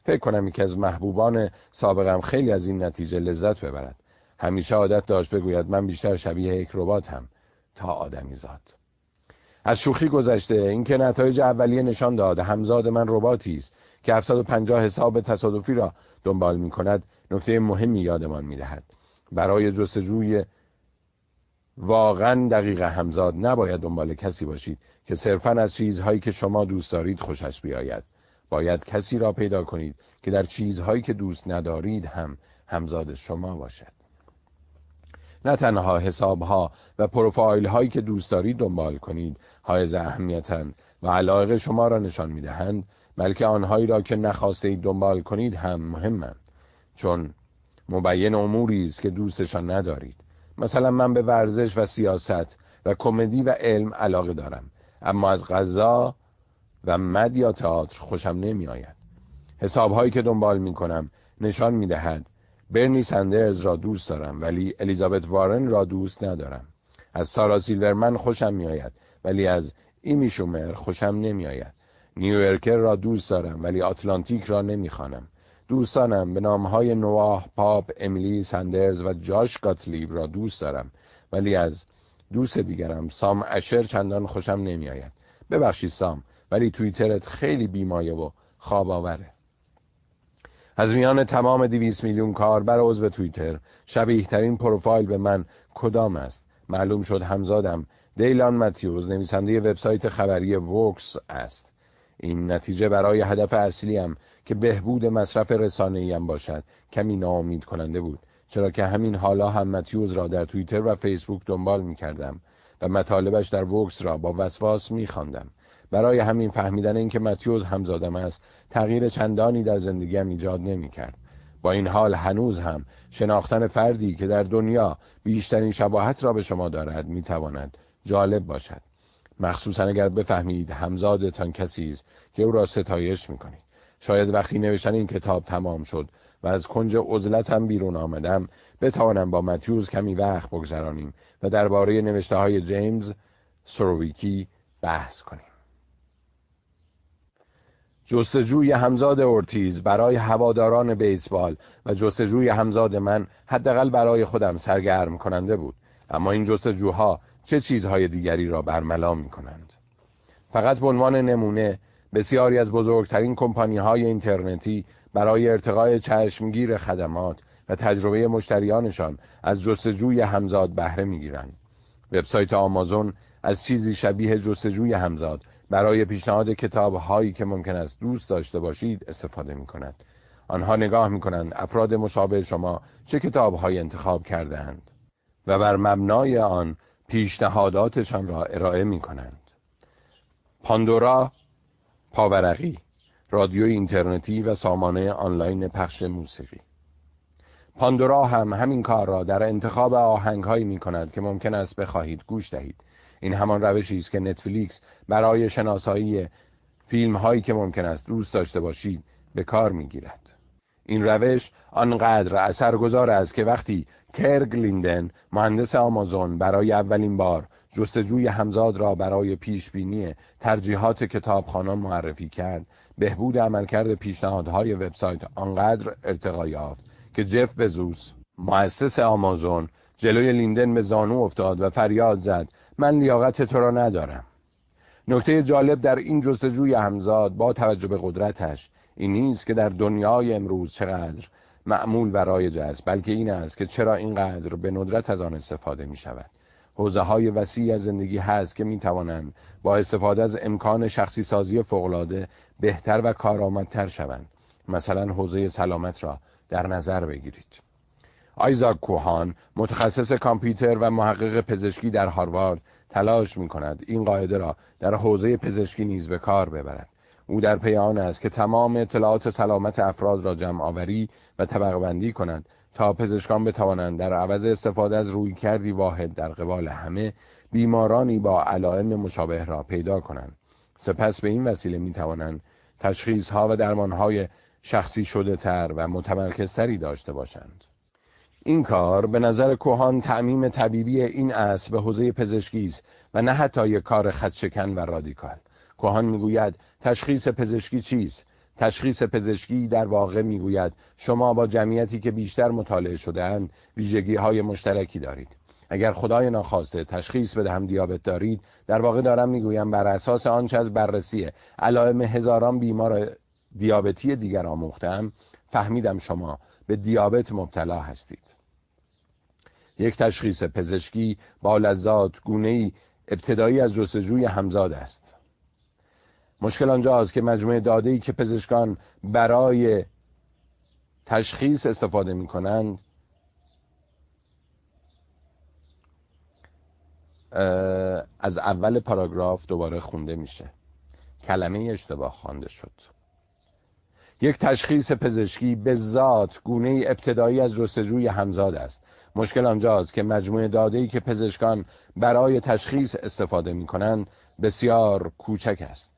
فکر کنم یکی از محبوبان سابقم خیلی از این نتیجه لذت ببرد. همیشه عادت داشت بگوید من بیشتر شبیه یک رباتم تا آدمی زاد. از شوخی گذشته اینکه نتایج اولیه نشان داد همزاد من رباتی است که 750 حساب تصادفی را دنبال می کند نکته مهمی یادمان می دهد. برای جستجوی واقعا دقیق همزاد نباید دنبال کسی باشید که صرفا از چیزهایی که شما دوست دارید خوشش بیاید باید کسی را پیدا کنید که در چیزهایی که دوست ندارید هم همزاد شما باشد نه تنها حساب ها و پروفایل هایی که دوست دارید دنبال کنید حائز اهمیتند و علاقه شما را نشان می‌دهند بلکه آنهایی را که نخواسته دنبال کنید هم مهمند. چون مبین اموری است که دوستشان ندارید. مثلا من به ورزش و سیاست و کمدی و علم علاقه دارم اما از غذا و مد یا تئاتر خوشم نمی آید حساب هایی که دنبال می کنم نشان می دهد برنی سندرز را دوست دارم ولی الیزابت وارن را دوست ندارم. از سارا سیلورمن خوشم می آید ولی از ایمی شومر خوشم نمی آید نیویورکر را دوست دارم ولی آتلانتیک را نمی خانم. دوستانم به نامهای نواه، پاپ، امیلی سندرز و جاش گاتلیب را دوست دارم ولی از دوست دیگرم سام اشر چندان خوشم نمیآید. ببخشید سام ولی توییترت خیلی بیمایه و خواب آوره از میان تمام دیویس میلیون کاربر عضو توییتر شبیه ترین پروفایل به من کدام است معلوم شد همزادم دیلان متیوز نویسنده وبسایت خبری وکس است این نتیجه برای هدف اصلیم که بهبود مصرف رسانه‌ای باشد کمی ناامید کننده بود چرا که همین حالا هم متیوز را در توییتر و فیسبوک دنبال می کردم و مطالبش در وکس را با وسواس می خواندم. برای همین فهمیدن اینکه متیوز همزادم است تغییر چندانی در زندگیم ایجاد نمی کرد. با این حال هنوز هم شناختن فردی که در دنیا بیشترین شباهت را به شما دارد می تواند جالب باشد. مخصوصا اگر بفهمید همزادتان کسی است که او را ستایش می کنید. شاید وقتی نوشتن این کتاب تمام شد و از کنج عزلتم بیرون آمدم بتوانم با متیوز کمی وقت بگذرانیم و درباره نوشته های جیمز سرویکی بحث کنیم جستجوی همزاد اورتیز برای هواداران بیسبال و جستجوی همزاد من حداقل برای خودم سرگرم کننده بود اما این جستجوها چه چیزهای دیگری را برملا می کنند فقط به عنوان نمونه بسیاری از بزرگترین کمپانی های اینترنتی برای ارتقای چشمگیر خدمات و تجربه مشتریانشان از جستجوی همزاد بهره می‌گیرند. وبسایت آمازون از چیزی شبیه جستجوی همزاد برای پیشنهاد کتاب هایی که ممکن است دوست داشته باشید استفاده می کند. آنها نگاه می کنند افراد مشابه شما چه کتاب های انتخاب کرده اند و بر مبنای آن پیشنهاداتشان را ارائه می کنند. پاندورا پاورقی رادیو اینترنتی و سامانه آنلاین پخش موسیقی پاندورا هم همین کار را در انتخاب آهنگ هایی می کند که ممکن است بخواهید گوش دهید این همان روشی است که نتفلیکس برای شناسایی فیلم هایی که ممکن است دوست داشته باشید به کار می گیرد. این روش آنقدر اثرگذار است که وقتی کرگ لیندن مهندس آمازون برای اولین بار جستجوی همزاد را برای پیش بینی ترجیحات کتابخانان معرفی کرد. بهبود عملکرد پیشنهادهای وبسایت آنقدر ارتقا یافت که جف بزوس مؤسس آمازون جلوی لیندن به زانو افتاد و فریاد زد من لیاقت تو را ندارم. نکته جالب در این جستجوی همزاد با توجه به قدرتش این نیست که در دنیای امروز چقدر معمول و رایج است بلکه این است که چرا اینقدر به ندرت از آن استفاده می شود حوزه های وسیع از زندگی هست که می توانند با استفاده از امکان شخصی سازی فوقلاده بهتر و کارآمدتر شوند. مثلا حوزه سلامت را در نظر بگیرید. آیزاک کوهان متخصص کامپیوتر و محقق پزشکی در هاروارد تلاش می کند این قاعده را در حوزه پزشکی نیز به کار ببرد. او در پی آن است که تمام اطلاعات سلامت افراد را جمع آوری و طبقه بندی کند تا پزشکان بتوانند در عوض استفاده از روی کردی واحد در قبال همه بیمارانی با علائم مشابه را پیدا کنند. سپس به این وسیله می توانند تشخیص ها و درمان های شخصی شده تر و متمرکزتری داشته باشند. این کار به نظر کوهان تعمیم طبیبی این است به حوزه پزشکی است و نه حتی یک کار خدشکن و رادیکال. کوهان می‌گوید تشخیص پزشکی چیست؟ تشخیص پزشکی در واقع می‌گوید شما با جمعیتی که بیشتر مطالعه شده اند ویژگی های مشترکی دارید. اگر خدای ناخواسته تشخیص بدهم دیابت دارید در واقع دارم می‌گویم بر اساس آنچه از بررسی علائم هزاران بیمار دیابتی دیگر آموختم فهمیدم شما به دیابت مبتلا هستید. یک تشخیص پزشکی با لذات گونه ابتدایی از جستجوی همزاد است. مشکل آنجاست که مجموعه داده ای که پزشکان برای تشخیص استفاده می کنند از اول پاراگراف دوباره خونده میشه. کلمه اشتباه خوانده شد. یک تشخیص پزشکی به ذات گونه ابتدایی از جستجوی همزاد است. مشکل آنجاست که مجموعه داده که پزشکان برای تشخیص استفاده می کنند بسیار کوچک است.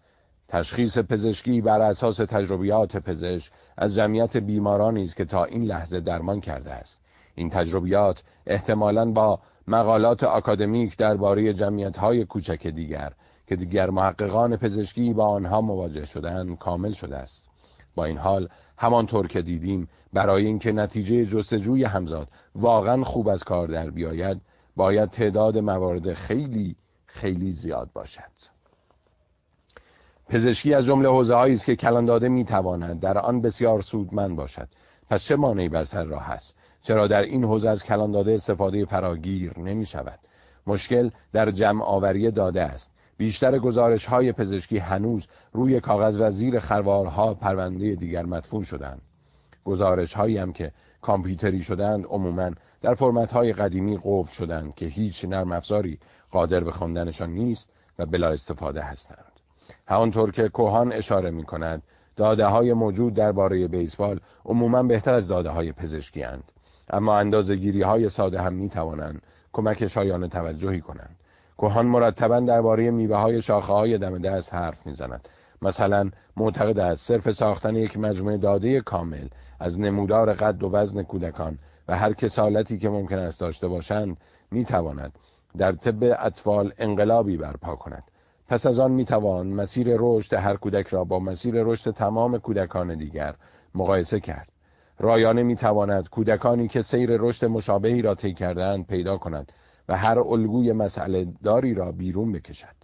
تشخیص پزشکی بر اساس تجربیات پزشک از جمعیت بیمارانی است که تا این لحظه درمان کرده است. این تجربیات احتمالاً با مقالات آکادمیک درباره جمعیت‌های کوچک دیگر که دیگر محققان پزشکی با آنها مواجه شدن کامل شده است. با این حال همانطور که دیدیم برای اینکه نتیجه جستجوی همزاد واقعا خوب از کار در بیاید باید تعداد موارد خیلی خیلی زیاد باشد. پزشکی از جمله حوزه است که کلان داده می تواند در آن بسیار سودمند باشد. پس چه مانعی بر سر راه است؟ چرا در این حوزه از کلان داده استفاده فراگیر نمی شود؟ مشکل در جمع آوری داده است. بیشتر گزارش های پزشکی هنوز روی کاغذ و زیر خروارها پرونده دیگر مدفون شدند گزارش هایی هم که کامپیوتری شدند عموما در فرمت های قدیمی قفل شدند که هیچ نرم افزاری قادر به خواندنشان نیست و بلا استفاده هستند. همانطور که کوهان اشاره می کند داده های موجود درباره بیسبال عموما بهتر از داده های پزشکی هند. اما اندازه گیری های ساده هم می توانند کمک شایان توجهی کنند. کوهان مرتبا درباره میوه های شاخه های دم دست حرف می‌زنند مثلا معتقد است صرف ساختن یک مجموعه داده کامل از نمودار قد و وزن کودکان و هر کسالتی که ممکن است داشته باشند می‌تواند در طب اطفال انقلابی برپا کند. پس از آن می‌توان مسیر رشد هر کودک را با مسیر رشد تمام کودکان دیگر مقایسه کرد. رایانه می‌تواند کودکانی که سیر رشد مشابهی را طی کردند پیدا کند و هر الگوی مسئله داری را بیرون بکشد.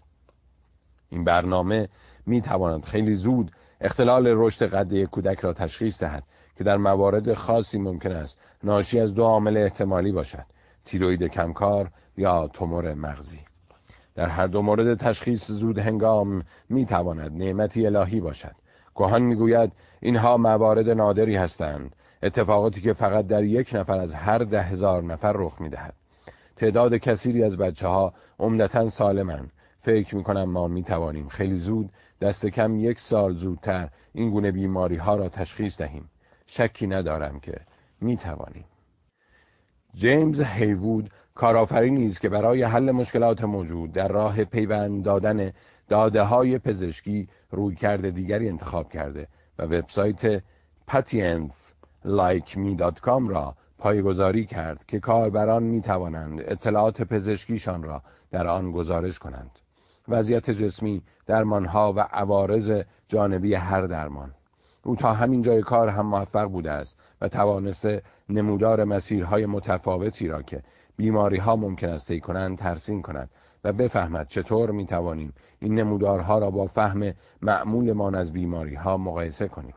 این برنامه می تواند خیلی زود اختلال رشد قده کودک را تشخیص دهد که در موارد خاصی ممکن است ناشی از دو عامل احتمالی باشد تیروید کمکار یا تومور مغزی. در هر دو مورد تشخیص زود هنگام می تواند نعمتی الهی باشد. کوهان می‌گوید اینها موارد نادری هستند اتفاقاتی که فقط در یک نفر از هر ده هزار نفر رخ می دهد تعداد کثیری از بچه ها عمدتا سالمن فکر می کنم ما می توانیم خیلی زود دست کم یک سال زودتر این گونه بیماری ها را تشخیص دهیم. شکی ندارم که می توانیم جیمز هیوود کارآفرینی است که برای حل مشکلات موجود در راه پیوند دادن داده های پزشکی روی کرده دیگری انتخاب کرده و وبسایت patientslikeme.com را پایگذاری کرد که کاربران می توانند اطلاعات پزشکیشان را در آن گزارش کنند. وضعیت جسمی درمانها و عوارض جانبی هر درمان. او تا همین جای کار هم موفق بوده است و توانسته نمودار مسیرهای متفاوتی را که بیماری ها ممکن است طی کنند ترسیم کند و بفهمد چطور می توانیم این نمودارها را با فهم معمولمان از بیماری ها مقایسه کنیم.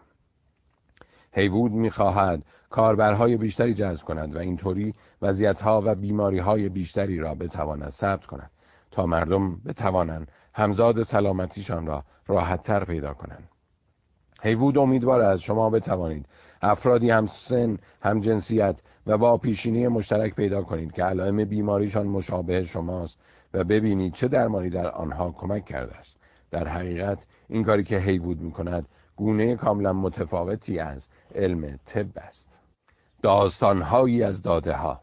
هیوود می‌خواهد کاربرهای بیشتری جذب کند و اینطوری وضعیتها و بیماریهای بیشتری را بتواند ثبت کند تا مردم بتوانند همزاد سلامتیشان را راحتتر پیدا کنند. هیوود امیدوار از شما بتوانید افرادی هم سن هم جنسیت و با پیشینی مشترک پیدا کنید که علائم بیماریشان مشابه شماست و ببینید چه درمانی در آنها کمک کرده است. در حقیقت این کاری که هیوود می کند گونه کاملا متفاوتی از علم طب است. داستانهایی از داده ها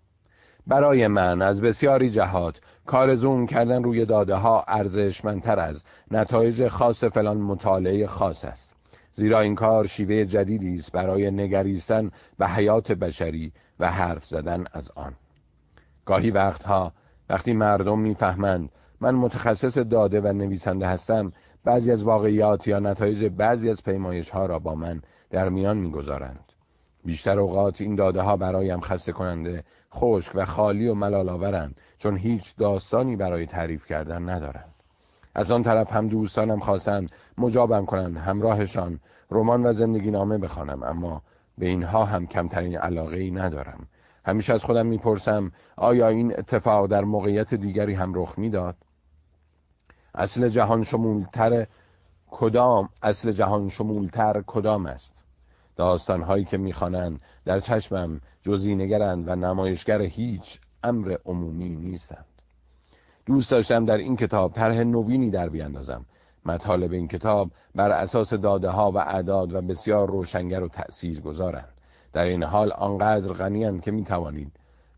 برای من از بسیاری جهات کار زوم کردن روی داده ها ارزشمندتر از نتایج خاص فلان مطالعه خاص است. زیرا این کار شیوه جدیدی است برای نگریستن به حیات بشری و حرف زدن از آن. گاهی وقتها وقتی مردم می‌فهمند من متخصص داده و نویسنده هستم بعضی از واقعیات یا نتایج بعضی از پیمایش ها را با من در میان می‌گذارند. بیشتر اوقات این داده ها برایم خسته کننده خشک و خالی و ملال آورند چون هیچ داستانی برای تعریف کردن ندارند. از آن طرف هم دوستانم خواستند مجابم کنند همراهشان رمان و زندگی نامه بخوانم اما به اینها هم کمترین علاقه ای ندارم. همیشه از خودم می‌پرسم آیا این اتفاق در موقعیت دیگری هم رخ می‌داد؟ اصل جهان شمولتر کدام اصل جهان شمولتر کدام است؟ داستانهایی که می‌خوانند در چشمم جزی نگرند و نمایشگر هیچ امر عمومی نیستند. دوست داشتم در این کتاب طرح نوینی در بیاندازم. مطالب این کتاب بر اساس داده ها و اعداد و بسیار روشنگر و تأثیر گذارند در این حال آنقدر غنیند که می توانید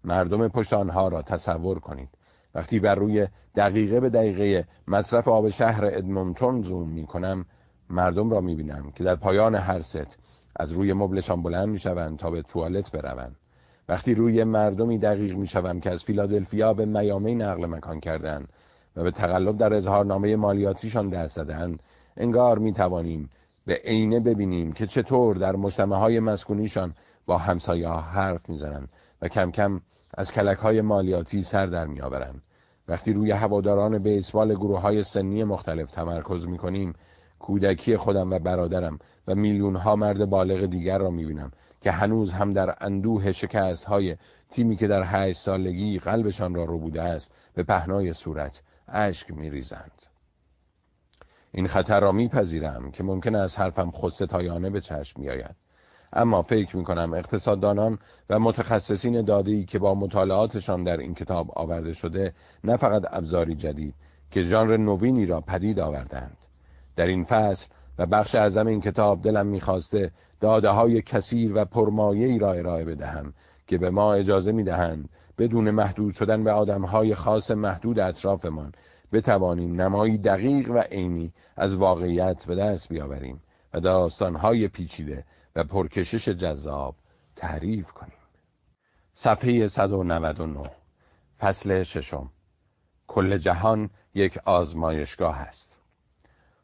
مردم پشت آنها را تصور کنید. وقتی بر روی دقیقه به دقیقه مصرف آب شهر ادمونتون زوم می کنم مردم را می بینم که در پایان هر ست از روی مبلشان بلند می شوند تا به توالت بروند. وقتی روی مردمی دقیق می شوم که از فیلادلفیا به میامی نقل مکان کردند و به تقلب در اظهارنامه مالیاتیشان دست زدند. انگار می توانیم به عینه ببینیم که چطور در مجتمع های مسکونیشان با همسایه ها حرف می‌زنند و کم کم از کلک های مالیاتی سر در میآورند وقتی روی هواداران بیسبال گروه های سنی مختلف تمرکز می کنیم کودکی خودم و برادرم و میلیون ها مرد بالغ دیگر را می بینم که هنوز هم در اندوه شکست های تیمی که در هشت سالگی قلبشان را رو بوده است به پهنای صورت اشک می ریزند. این خطر را میپذیرم که ممکن است حرفم خودستایانه به چشم بیاید اما فکر می کنم اقتصاددانان و متخصصین دادهی که با مطالعاتشان در این کتاب آورده شده نه فقط ابزاری جدید که ژانر نوینی را پدید آوردند در این فصل و بخش اعظم این کتاب دلم می‌خواسته داده های کثیر و پرمایه‌ای را ارائه بدهم که به ما اجازه می‌دهند بدون محدود شدن به آدمهای خاص محدود اطرافمان. بتوانیم نمایی دقیق و عینی از واقعیت به دست بیاوریم و داستانهای پیچیده و پرکشش جذاب تعریف کنیم. صفحه 199 فصل ششم. کل جهان یک آزمایشگاه است.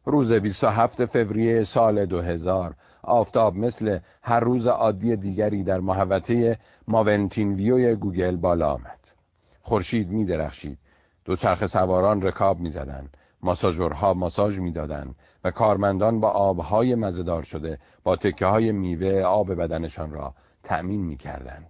روز 27 فوریه سال 2000 آفتاب مثل هر روز عادی دیگری در محوطه ماونتین ویوی گوگل بالا آمد. خورشید می درخشید. چرخ سواران رکاب می‌زدند ماساژورها ماساژ می‌دادند و کارمندان با آبهای مزدار شده با تکه های میوه آب بدنشان را تأمین می‌کردند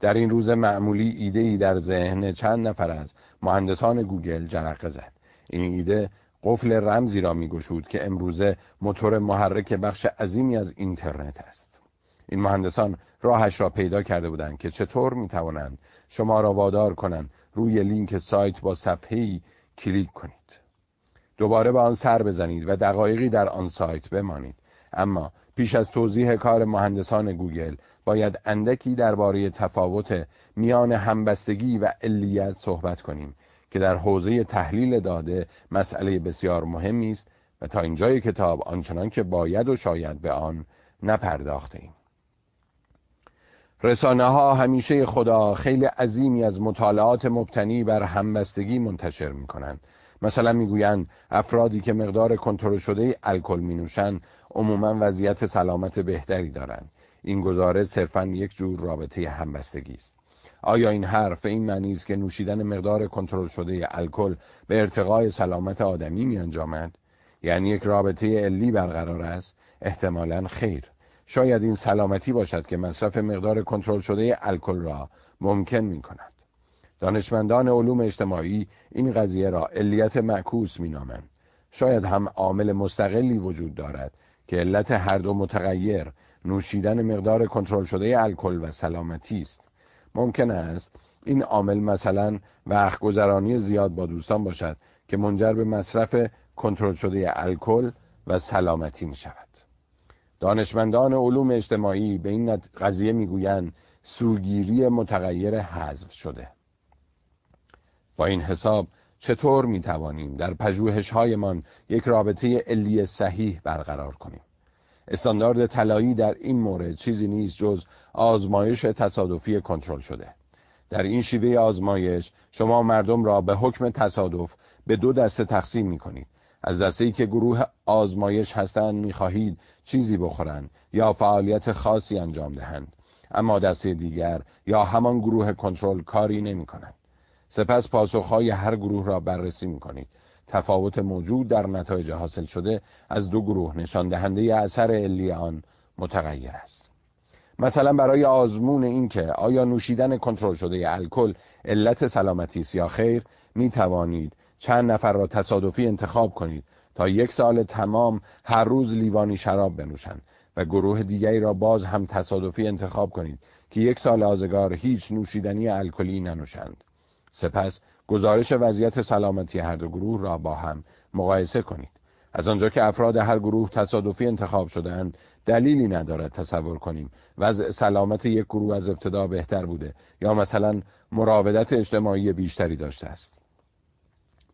در این روز معمولی ایده ای در ذهن چند نفر از مهندسان گوگل جرقه زد. این ایده قفل رمزی را میگشود که امروزه موتور محرک بخش عظیمی از اینترنت است. این مهندسان راهش را پیدا کرده بودند که چطور می توانند شما را وادار کنند روی لینک سایت یا صفحه‌ای کلیک کنید. دوباره به آن سر بزنید و دقایقی در آن سایت بمانید. اما پیش از توضیح کار مهندسان گوگل باید اندکی درباره تفاوت میان همبستگی و علیت صحبت کنیم. که در حوزه تحلیل داده مسئله بسیار مهمی است و تا اینجای کتاب آنچنان که باید و شاید به آن نپرداخته ایم. رسانه ها همیشه خدا خیلی عظیمی از مطالعات مبتنی بر همبستگی منتشر می کنند. مثلا می‌گویند افرادی که مقدار کنترل شده الکل می نوشند عموما وضعیت سلامت بهتری دارند. این گزاره صرفا یک جور رابطه همبستگی است. آیا این حرف این معنی است که نوشیدن مقدار کنترل شده الکل به ارتقای سلامت آدمی می انجامد؟ یعنی یک رابطه علی برقرار است؟ احتمالا خیر. شاید این سلامتی باشد که مصرف مقدار کنترل شده الکل را ممکن می کند. دانشمندان علوم اجتماعی این قضیه را علیت معکوس می نامند. شاید هم عامل مستقلی وجود دارد که علت هر دو متغیر نوشیدن مقدار کنترل شده الکل و سلامتی است. ممکن است این عامل مثلا وقت گذرانی زیاد با دوستان باشد که منجر به مصرف کنترل شده الکل و سلامتی می شود. دانشمندان علوم اجتماعی به این قضیه می‌گویند سوگیری متغیر حذف شده با این حساب چطور می توانیم در پژوهش هایمان یک رابطه علی صحیح برقرار کنیم استاندارد طلایی در این مورد چیزی نیست جز آزمایش تصادفی کنترل شده. در این شیوه آزمایش شما مردم را به حکم تصادف به دو دسته تقسیم می کنید از دسته ای که گروه آزمایش هستند می‌خواهید چیزی بخورند یا فعالیت خاصی انجام دهند. اما دسته دیگر یا همان گروه کنترل کاری نمی کنند. سپس پاسخهای هر گروه را بررسی می کنید تفاوت موجود در نتایج حاصل شده از دو گروه نشان دهنده اثر علی آن متغیر است. مثلا برای آزمون اینکه آیا نوشیدن کنترل شده الکل علت سلامتی است یا خیر می توانید چند نفر را تصادفی انتخاب کنید تا یک سال تمام هر روز لیوانی شراب بنوشند و گروه دیگری را باز هم تصادفی انتخاب کنید که یک سال آزگار هیچ نوشیدنی الکلی ننوشند. سپس گزارش وضعیت سلامتی هر دو گروه را با هم مقایسه کنید. از آنجا که افراد هر گروه تصادفی انتخاب شدهاند دلیلی ندارد تصور کنیم وضع سلامت یک گروه از ابتدا بهتر بوده یا مثلا مراودت اجتماعی بیشتری داشته است.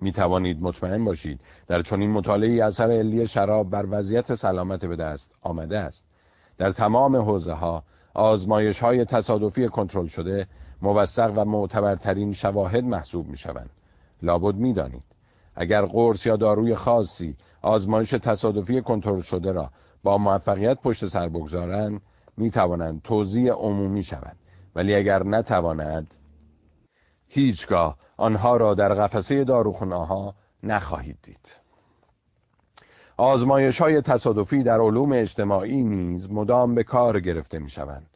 می توانید مطمئن باشید در چنین مطالعه اثر علی شراب بر وضعیت سلامت به دست آمده است. در تمام حوزه ها آزمایش های تصادفی کنترل شده موثق و معتبرترین شواهد محسوب می شوند لابد می دانید اگر قرص یا داروی خاصی آزمایش تصادفی کنترل شده را با موفقیت پشت سر بگذارند می توانند توضیح عمومی شوند. ولی اگر نتوانند هیچگاه آنها را در قفسه داروخانه ها نخواهید دید. آزمایش های تصادفی در علوم اجتماعی نیز مدام به کار گرفته می شوند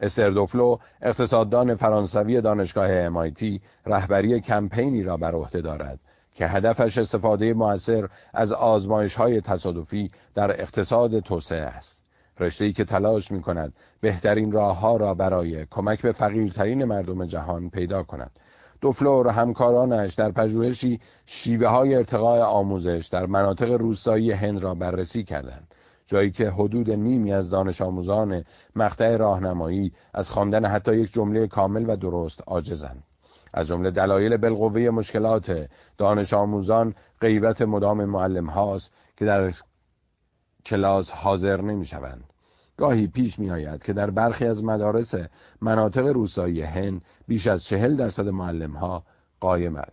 استردوفلو اقتصاددان فرانسوی دانشگاه MIT رهبری کمپینی را بر عهده دارد که هدفش استفاده موثر از آزمایش های تصادفی در اقتصاد توسعه است. رشته‌ای که تلاش می کند بهترین راه ها را برای کمک به فقیرترین مردم جهان پیدا کند. دوفلور و همکارانش در پژوهشی شیوه های ارتقاء آموزش در مناطق روستایی هند را بررسی کردند. جایی که حدود نیمی از دانش آموزان مقطع راهنمایی از خواندن حتی یک جمله کامل و درست عاجزند از جمله دلایل بالقوه مشکلات دانش آموزان غیبت مدام معلم هاست که در کلاس حاضر نمی شوند. گاهی پیش می آید که در برخی از مدارس مناطق روستایی هند بیش از چهل درصد معلم ها قایمند.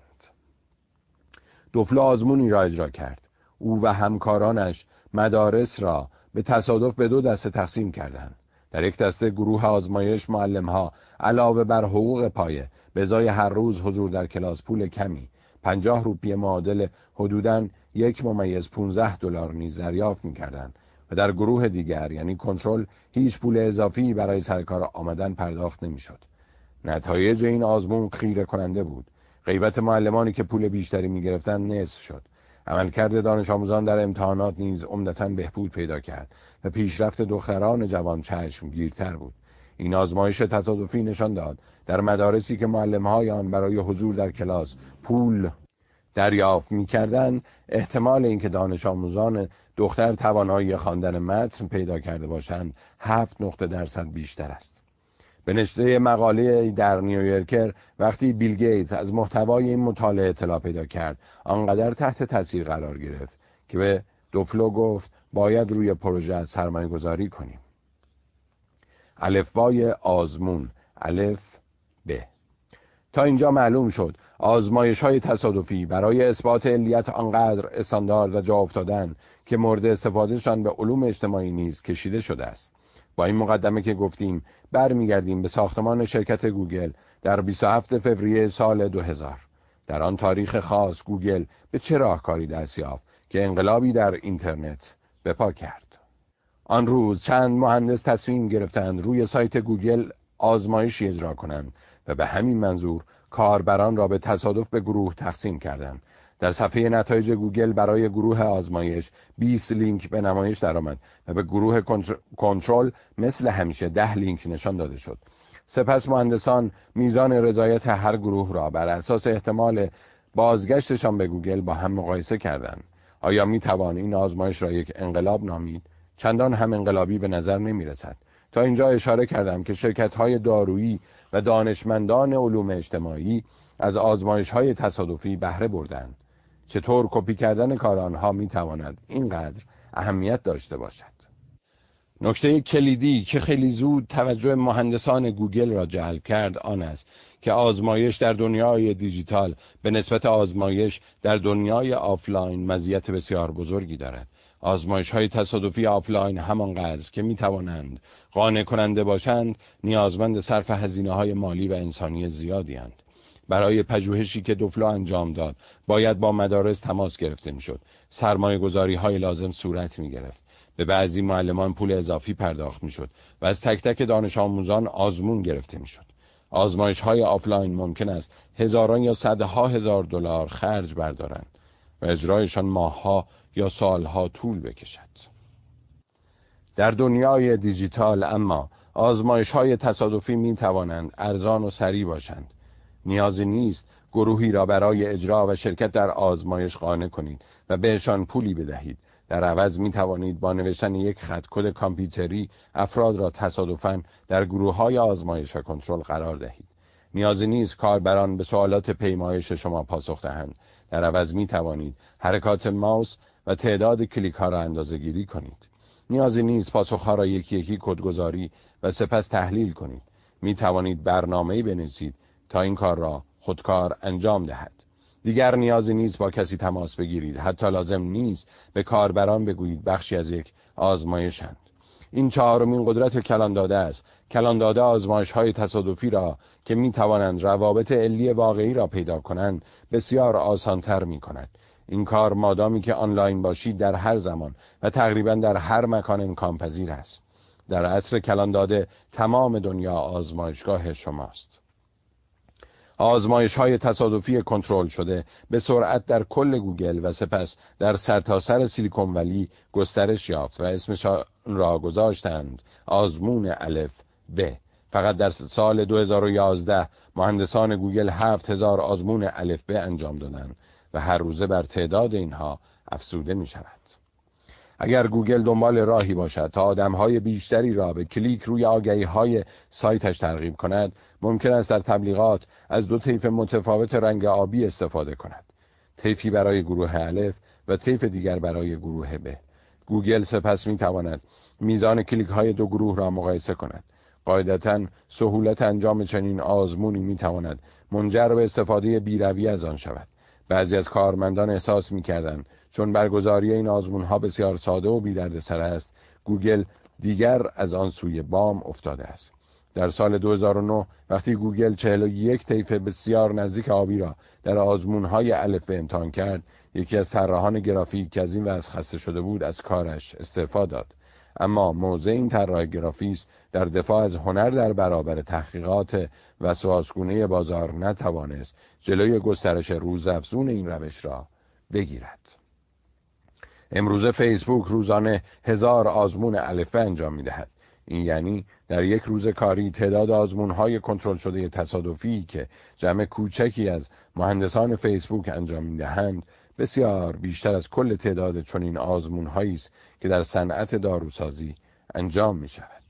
دوفلو آزمونی را اجرا کرد. او و همکارانش مدارس را به تصادف به دو دسته تقسیم کردند. در یک دسته گروه آزمایش معلم ها علاوه بر حقوق پایه به ازای هر روز حضور در کلاس پول کمی پنجاه روپیه معادل حدوداً یک ممیز 15 دلار نیز دریافت می‌کردند و در گروه دیگر یعنی کنترل هیچ پول اضافی برای سرکار آمدن پرداخت نمی‌شد. نتایج این آزمون خیره کننده بود. غیبت معلمانی که پول بیشتری می‌گرفتند نصف شد. عملکرد دانش آموزان در امتحانات نیز عمدتا بهبود پیدا کرد و پیشرفت دختران جوان چشم گیرتر بود. این آزمایش تصادفی نشان داد در مدارسی که معلمهای آن برای حضور در کلاس پول دریافت می‌کردند احتمال اینکه دانش آموزان دختر توانایی خواندن متن پیدا کرده باشند هفت نقطه درصد بیشتر است به نشته مقاله در نیویورکر وقتی بیل گیتس از محتوای این مطالعه اطلاع پیدا کرد آنقدر تحت تاثیر قرار گرفت که به دوفلو گفت باید روی پروژه سرمایه گذاری کنیم. الفبای آزمون. الف ب. تا اینجا معلوم شد آزمایش های تصادفی برای اثبات علیت آنقدر استاندارد و جا افتاده‌اند که مورد استفادهشان به علوم اجتماعی نیز کشیده شده است. با این مقدمه که گفتیم برمیگردیم به ساختمان شرکت گوگل در 27 فوریه سال 2000 در آن تاریخ خاص گوگل به چه راهکاری دست یافت که انقلابی در اینترنت بپا کرد؟ آن روز چند مهندس تصمیم گرفتند روی سایت گوگل آزمایشی اجرا کنند و به همین منظور کاربران را به تصادف به گروه تقسیم کردند در صفحه نتایج گوگل برای گروه آزمایش 20 لینک به نمایش درآمد و به گروه کنترل مثل همیشه 10 لینک نشان داده شد. سپس مهندسان میزان رضایت هر گروه را بر اساس احتمال بازگشتشان به گوگل با هم مقایسه کردند. آیا می توان این آزمایش را یک انقلاب نامید؟ چندان هم انقلابی به نظر نمی رسد تا اینجا اشاره کردم که شرکت های دارویی و دانشمندان علوم اجتماعی از آزمایش های تصادفی بهره بردند. چطور کپی کردن کار آنها می تواند اینقدر اهمیت داشته باشد نکته کلیدی که خیلی زود توجه مهندسان گوگل را جلب کرد آن است که آزمایش در دنیای دیجیتال به نسبت آزمایش در دنیای آفلاین مزیت بسیار بزرگی دارد آزمایش های تصادفی آفلاین همانقدر که می توانند قانع کننده باشند نیازمند صرف هزینه های مالی و انسانی زیادی‌اند. برای پژوهشی که دوفلو انجام داد. باید با مدارس تماس گرفته می‌شد. سرمایه های لازم صورت می گرفت به بعضی معلمان پول اضافی پرداخت می‌شد و از تک تک دانش آموزان آزمون گرفته می‌شد. آزمایش های آفلاین ممکن است هزاران یا صدها هزار دلار خرج بردارند و اجرایشان ماهها یا سالها طول بکشد. در دنیای دیجیتال اما آزمایش های تصادفی می توانند ارزان و سریع باشند. نیازی نیست گروهی را برای اجرا و شرکت در آزمایش قانع کنید و بهشان پولی بدهید. در عوض می توانید با نوشتن یک خط کد کامپیوتری افراد را تصادفاً در گروه های آزمایش و کنترل قرار دهید. نیازی نیست کاربران به سوالات پیمایش شما پاسخ دهند. در عوض می توانید حرکات ماوس و تعداد کلیک ها را اندازه گیری کنید. نیازی نیست پاسخ ها را یکی یکی کدگذاری و سپس تحلیل کنید. می توانید برنامه بنویسید تا این کار را خودکار انجام دهد. دیگر نیازی نیست با کسی تماس بگیرید. حتی لازم نیست به کاربران بگویید بخشی از یک آزمایشند این چهارمین قدرت کلان داده است. کلان داده آزمایش های تصادفی را که می توانند روابط علی واقعی را پیدا کنند بسیار آسانتر می کند این کار مادامی که آنلاین باشید در هر زمان و تقریبا در هر مکان امکان پذیر است. در عصر کلان داده تمام دنیا آزمایشگاه شماست. آزمایش های تصادفی کنترل شده. به سرعت در کل گوگل و سپس در سرتاسر سر سیلیکون ولی گسترش یافت و اسمش را گذاشتند. آزمون الف ب. فقط در سال 2011 مهندسان گوگل 7000 آزمون الف ب انجام دادند و هر روزه بر تعداد اینها افزوده می شود. اگر گوگل دنبال راهی باشد تا آدمهای بیشتری را به کلیک روی آگهی های سایتش ترغیب کند ممکن است در تبلیغات از دو طیف متفاوت رنگ آبی استفاده کند. طیفی برای گروه الف و طیف دیگر برای گروه ب. گوگل سپس می تواند میزان کلیک های دو گروه را مقایسه کند. قاعدتا سهولت انجام چنین آزمونی می تواند منجر به استفاده بی‌رویه از آن شود. بعضی از کارمندان احساس می کردن چون برگزاری این آزمون ها بسیار ساده و بیدردسر است گوگل دیگر از آن سوی بام افتاده است. در سال 2009 وقتی گوگل 41 طیف بسیار نزدیک آبی را در آزمون های الف امتحان کرد یکی از طراحان گرافیک که از این وضع خسته شده بود از کارش استعفا داد. اما موضع این طراح گرافیست در دفاع از هنر در برابر تحقیقات و سواسگونه بازار نتوانست جلوی گسترش روزافزون این روش را بگیرد. امروزه فیسبوک روزانه هزار آزمون الفه انجام می دهد. این یعنی در یک روز کاری تعداد آزمون های کنترل شده تصادفی که جمع کوچکی از مهندسان فیسبوک انجام می دهند بسیار بیشتر از کل تعداد چنین آزمون است که در صنعت داروسازی انجام می شود.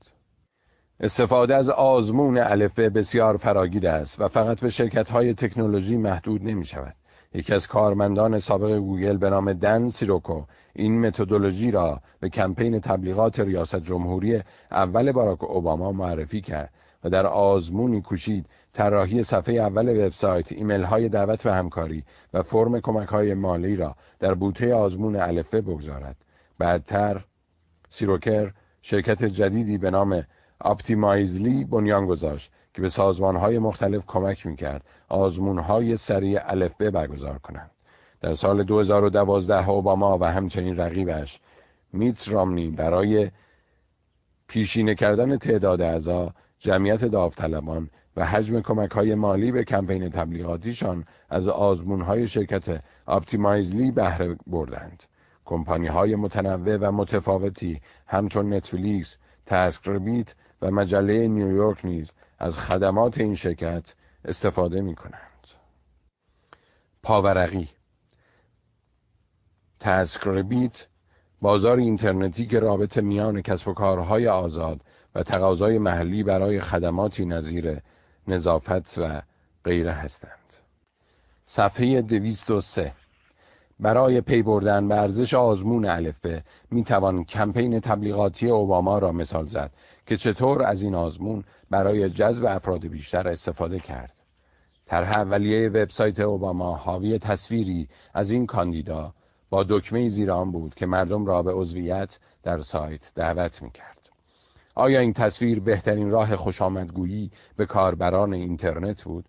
استفاده از آزمون الفه بسیار فراگیر است و فقط به شرکت های تکنولوژی محدود نمی شود. یکی از کارمندان سابق گوگل به نام دن سیروکو این متدولوژی را به کمپین تبلیغات ریاست جمهوری اول باراک اوباما معرفی کرد و در آزمونی کوشید طراحی صفحه اول وبسایت، ایمیل های دعوت و همکاری و فرم کمک های مالی را در بوته آزمون الفه بگذارد. بعدتر سیروکر شرکت جدیدی به نام آپتیمایزلی بنیان گذاشت که به سازمان های مختلف کمک می‌کرد آزمون های سریع الفبه برگزار کنند. در سال 2012 اوباما و همچنین رقیبش میت رامنی برای بیشینه کردن تعداد اعضا جمعیت داوطلبان و حجم کمک های مالی به کمپین تبلیغاتیشان از آزمون های شرکت Optimizely بهره بردند. کمپانی های متنوع و متفاوتی همچون نتفلیکس، TaskRabbit و مجله نیویورک نیز از خدمات این شرکت استفاده می کنند. پاورقی تسکربیت بازار اینترنتی که رابط میان کسب و کارهای آزاد و تقاضای محلی برای خدماتی نظیر نظافت و غیره هستند. صفحه 203 برای پی بردن به ارزش آزمون الفبه می توان کمپین تبلیغاتی اوباما را مثال زد که چطور از این آزمون برای جذب افراد بیشتر استفاده کرد. طرح اولیه وبسایت اوباما حاوی تصویری از این کاندیدا با دکمه زیر آن بود که مردم را به عضویت در سایت دعوت می کرد. آیا این تصویر بهترین راه خوشامدگویی به کاربران اینترنت بود؟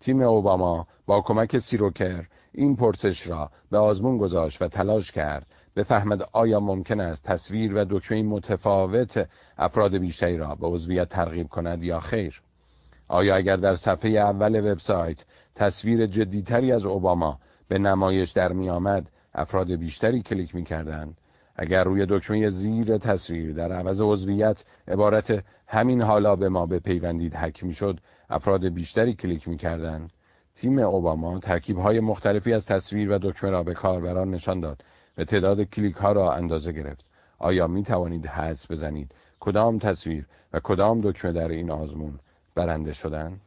تیم اوباما با کمک سیروکر این پرسش را به آزمون گذاشت و تلاش کرد بفهمد آیا ممکن است تصویر و دکمه متفاوت افراد بیشتری را به عضویت ترغیب کند یا خیر؟ آیا اگر در صفحه اول وبسایت تصویر جدیتری از اوباما به نمایش در می آمد افراد بیشتری کلیک می کردند؟ اگر روی دکمه زیر تصویر در عوض عضویت عبارت همین حالا به ما بپیوندید حک می شد افراد بیشتری کلیک می کردن. تیم اوباما ترکیب های مختلفی از تصویر و دکمه را به کاربران نشان داد. و تعداد کلیک ها را اندازه گرفت. آیا می توانید حدس بزنید کدام تصویر و کدام دکمه در این آزمون برنده شدند؟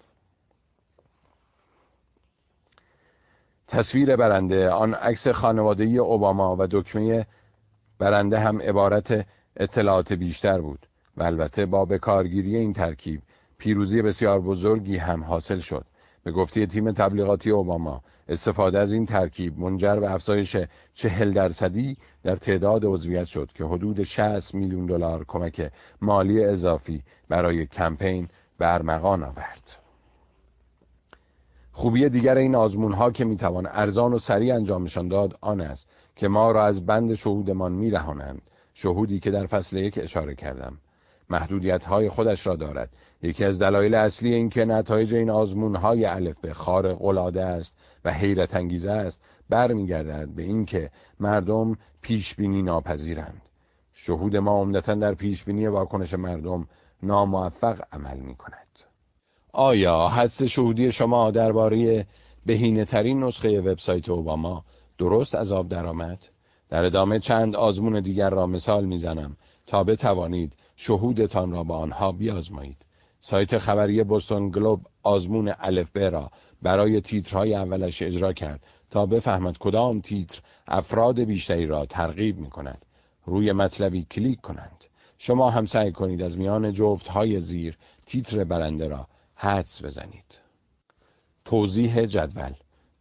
تصویر برنده آن عکس خانوادگی اوباما و دکمه برنده هم عبارت اطلاعات بیشتر بود و البته با بکارگیری این ترکیب پیروزی بسیار بزرگی هم حاصل شد. به گفته تیم تبلیغاتی اوباما. استفاده از این ترکیب منجر به افزایش چهل درصدی در تعداد عضویت شد که حدود 60 میلیون دلار کمک مالی اضافی برای کمپین برمغان آورد. خوبی دیگر این آزمون ها که می‌توان ارزان و سریع انجامشان داد آن است که ما را از بند شهودمان میرهانند. شهودی که در فصل یک اشاره کردم. محدودیت های خودش را دارد. یکی از دلایل اصلی این که نتایج این آزمون های الف خارق العاده است و حیرت انگیزه است برمیگردد به اینکه مردم پیش بینی ناپذیرند شهود ما عمدتا در پیش بینی واکنش مردم ناموفق عمل می کند آیا حدس شهودی شما درباره بهینه ترین نسخه وبسایت اوباما درست از آب درآمد؟ در ادامه چند آزمون دیگر را مثال می‌زنم تا بتوانید شهودتان را با آنها بیازمایید. سایت خبری بوستون گلوب آزمون الف ب را برای تیترهای اولش اجرا کرد تا بفهمد کدام تیتر افراد بیشتری را ترغیب می کند. روی مطلبی کلیک کنند. شما هم سعی کنید از میان جفت های زیر تیتر برنده را حدس بزنید. توضیح جدول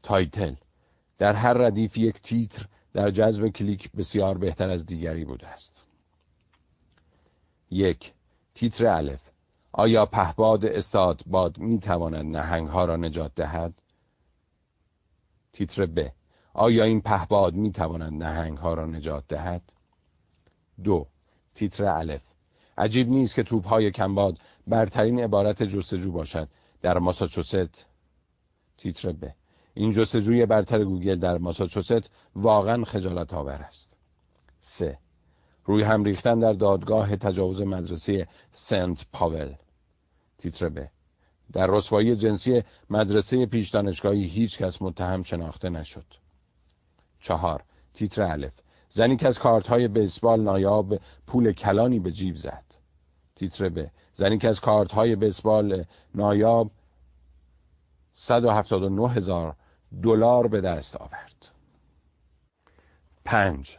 title در هر ردیف یک تیتر در جذب کلیک بسیار بهتر از دیگری بوده است. یک تیتر الف آیا پهباد استادباد می تواند نهنگ ها را نجات دهد؟ تیتر ب. آیا این پهباد می تواند نهنگ ها را نجات دهد؟ دو. تیتر الف. عجیب نیست که توپ های کمباد برترین عبارت جستجو باشد. در ماساچوست تیتر ب. این جستجوی برتر گوگل در ماساچوست واقعا خجالت آور است. سه. روی هم ریختن در دادگاه تجاوز مدرسه سنت پاول. تیتر ب در رسوایی جنسی مدرسه پیش دانشگاهی هیچ کس متهم شناخته نشد. چهار تیتر الف. زنی که از کارت های بیسبال نایاب پول کلانی به جیب زد. تیتر ب زنی که از کارت های بیسبال نایاب 179 هزار دلار به دست آورد. پنج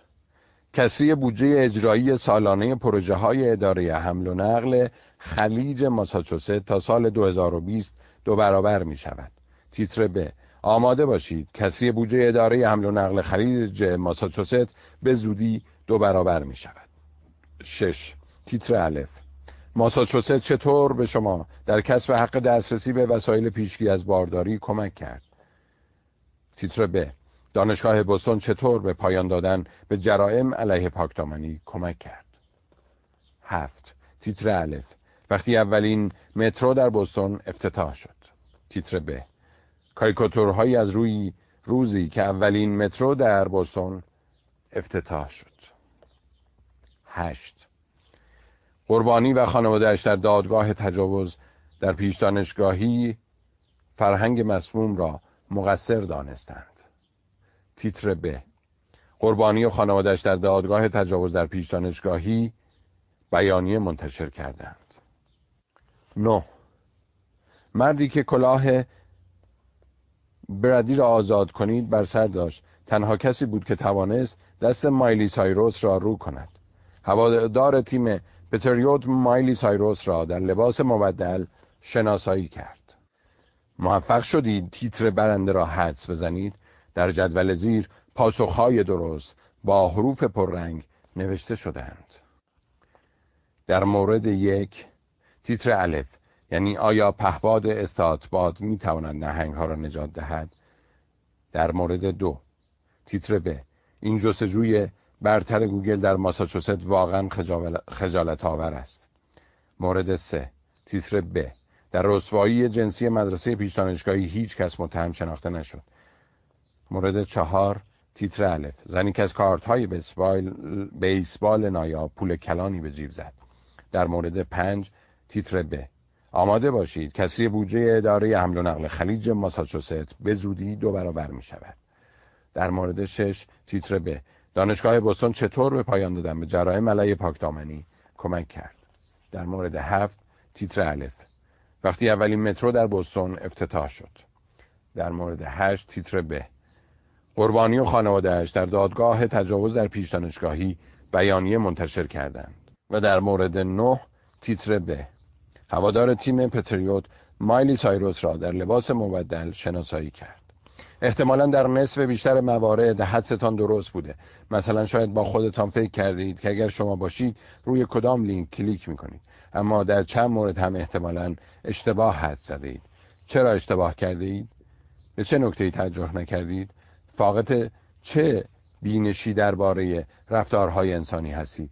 کسری بودجه اجرایی سالانه پروژه های اداره حمل و نقل خلیج ماساچوست تا سال 2020 دو برابر می شود. تیتر ب آماده باشید کسی بودجه اداره حمل و نقل خلیج ماساچوست به زودی دو برابر می شود. شش تیتر الف ماساچوست چطور به شما در کسب حق دسترسی به وسایل پیشگی از بارداری کمک کرد؟ تیتر ب دانشگاه بوستون چطور به پایان دادن به جرائم علیه پاکدامنی کمک کرد؟ هفت تیتر الف وقتی اولین مترو در بوستون افتتاح شد. تیتر ب. کاریکاتورهایی از روی روزی که اولین مترو در بوستون افتتاح شد. هشت. قربانی و خانوادهش در دادگاه تجاوز در پیش دانشگاهی فرهنگ مسموم را مقصر دانستند. تیتر ب. قربانی و خانوادهش در دادگاه تجاوز در پیش دانشگاهی بیانیه منتشر کردند. نه. مردی که کلاه برادی را آزاد کنید بر سر داشت. تنها کسی بود که توانست دست مایلی سایروس را رو کند. هوادار تیم پتریوت مایلی سایروس را در لباس مبدل شناسایی کرد. موفق شدید تیتر برنده را حدس بزنید. در جدول زیر پاسخهای درست با حروف پررنگ نوشته شدند. در مورد یک تیتر الف. یعنی آیا پهباد استاتباد می تواند نهنگ ها را نجات دهد؟ در مورد دو. تیتر ب. این جستجوی برتر گوگل در ماساچوست واقعا خجالت آور است. مورد سه. تیتر ب. در رسوایی جنسی مدرسه پیش دانشگاهی هیچ کس متهم شناخته نشد. مورد چهار. تیتر الف. زنی که از کارت های بیسبال, بیسبال نایا پول کلانی به جیب زد. در مورد پنج. تیتر ب آماده باشید. کسری بودجه اداره حمل و نقل خلیج ماساچوست به زودی دو برابر می شود در مورد شش تیتر ب دانشگاه بوستون چطور به پایان دادن؟ به جرایم علیه پاکدامنی کمک کرد. در مورد هفت تیتر الف. وقتی اولین مترو در بوستون افتتاح شد. در مورد هشت تیتر ب قربانی و خانوادهش در دادگاه تجاوز در پیش دانشگاهی بیانیه منتشر کردند. و در مورد نه تیتر ب هوادار تیم پتریوت مایلی سایروس را در لباس مبدل شناسایی کرد احتمالا در نصف بیشتر موارد حدستان درست بوده مثلا شاید با خودتان فکر کردید که اگر شما باشید روی کدام لینک کلیک می‌کنید اما در چند مورد هم احتمالا اشتباه حد زده اید چرا اشتباه کرده اید؟ به چه نکته توجه نکردید؟ فاقط چه بینشی درباره رفتارهای انسانی هستید؟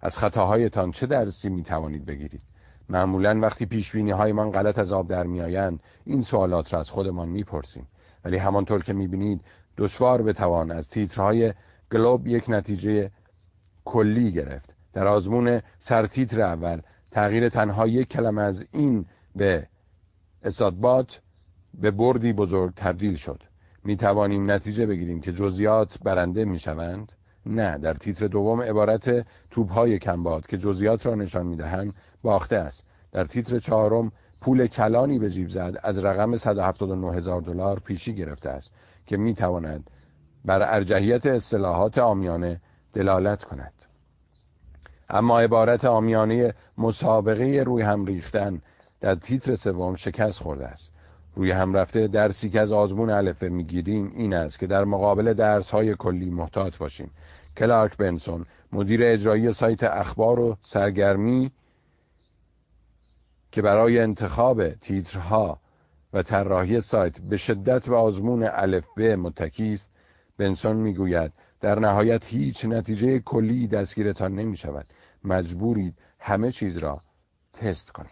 از خطاهایتان چه درسی می توانید بگیرید؟ معمولا وقتی پیش های من غلط از آب در میآیند این سوالات را از خودمان می‌پرسیم. ولی همانطور که می‌بینید دشوار بتوان از تیترهای گلوب یک نتیجه کلی گرفت. در آزمون سرتیتر اول تغییر تنها یک کلمه از این به استادبات به بردی بزرگ تبدیل شد. می توانیم نتیجه بگیریم که جزیات برنده می شوند؟ نه در تیتر دوم عبارت توپ های کمباد که جزیات را نشان می دهند باخته است. در تیتر چهارم پول کلانی به جیب زد از رقم 179 هزار دلار پیشی گرفته است که می تواند بر ارجحیت اصطلاحات آمیانه دلالت کند. اما عبارت آمیانه مسابقه روی هم ریختن در تیتر سوم شکست خورده است. روی هم رفته درسی که از آزمون الفه می‌گیریم این است که در مقابل درس های کلی محتاط باشیم. کلارک بنسون مدیر اجرایی سایت اخبار و سرگرمی که برای انتخاب تیترها و طراحی سایت به شدت به آزمون الف ب متکی است بنسون می‌گوید در نهایت هیچ نتیجه کلی دستگیرتان نمی شود مجبورید همه چیز را تست کنید.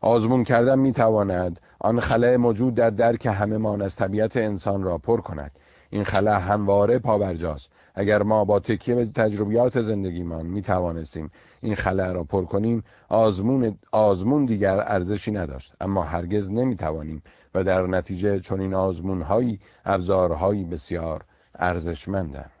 آزمون کردن می تواند آن خلاه موجود در درک همه مان از طبیعت انسان را پر کند. این خلاه همواره پابرجاست. اگر ما با تکیه به تجربیات زندگیمان می توانستیم این خلاه را پر کنیم آزمون, آزمون دیگر ارزشی نداشت. اما هرگز نمی توانیم و در نتیجه چون این آزمون هایی ابزارهایی بسیار ارزشمندند.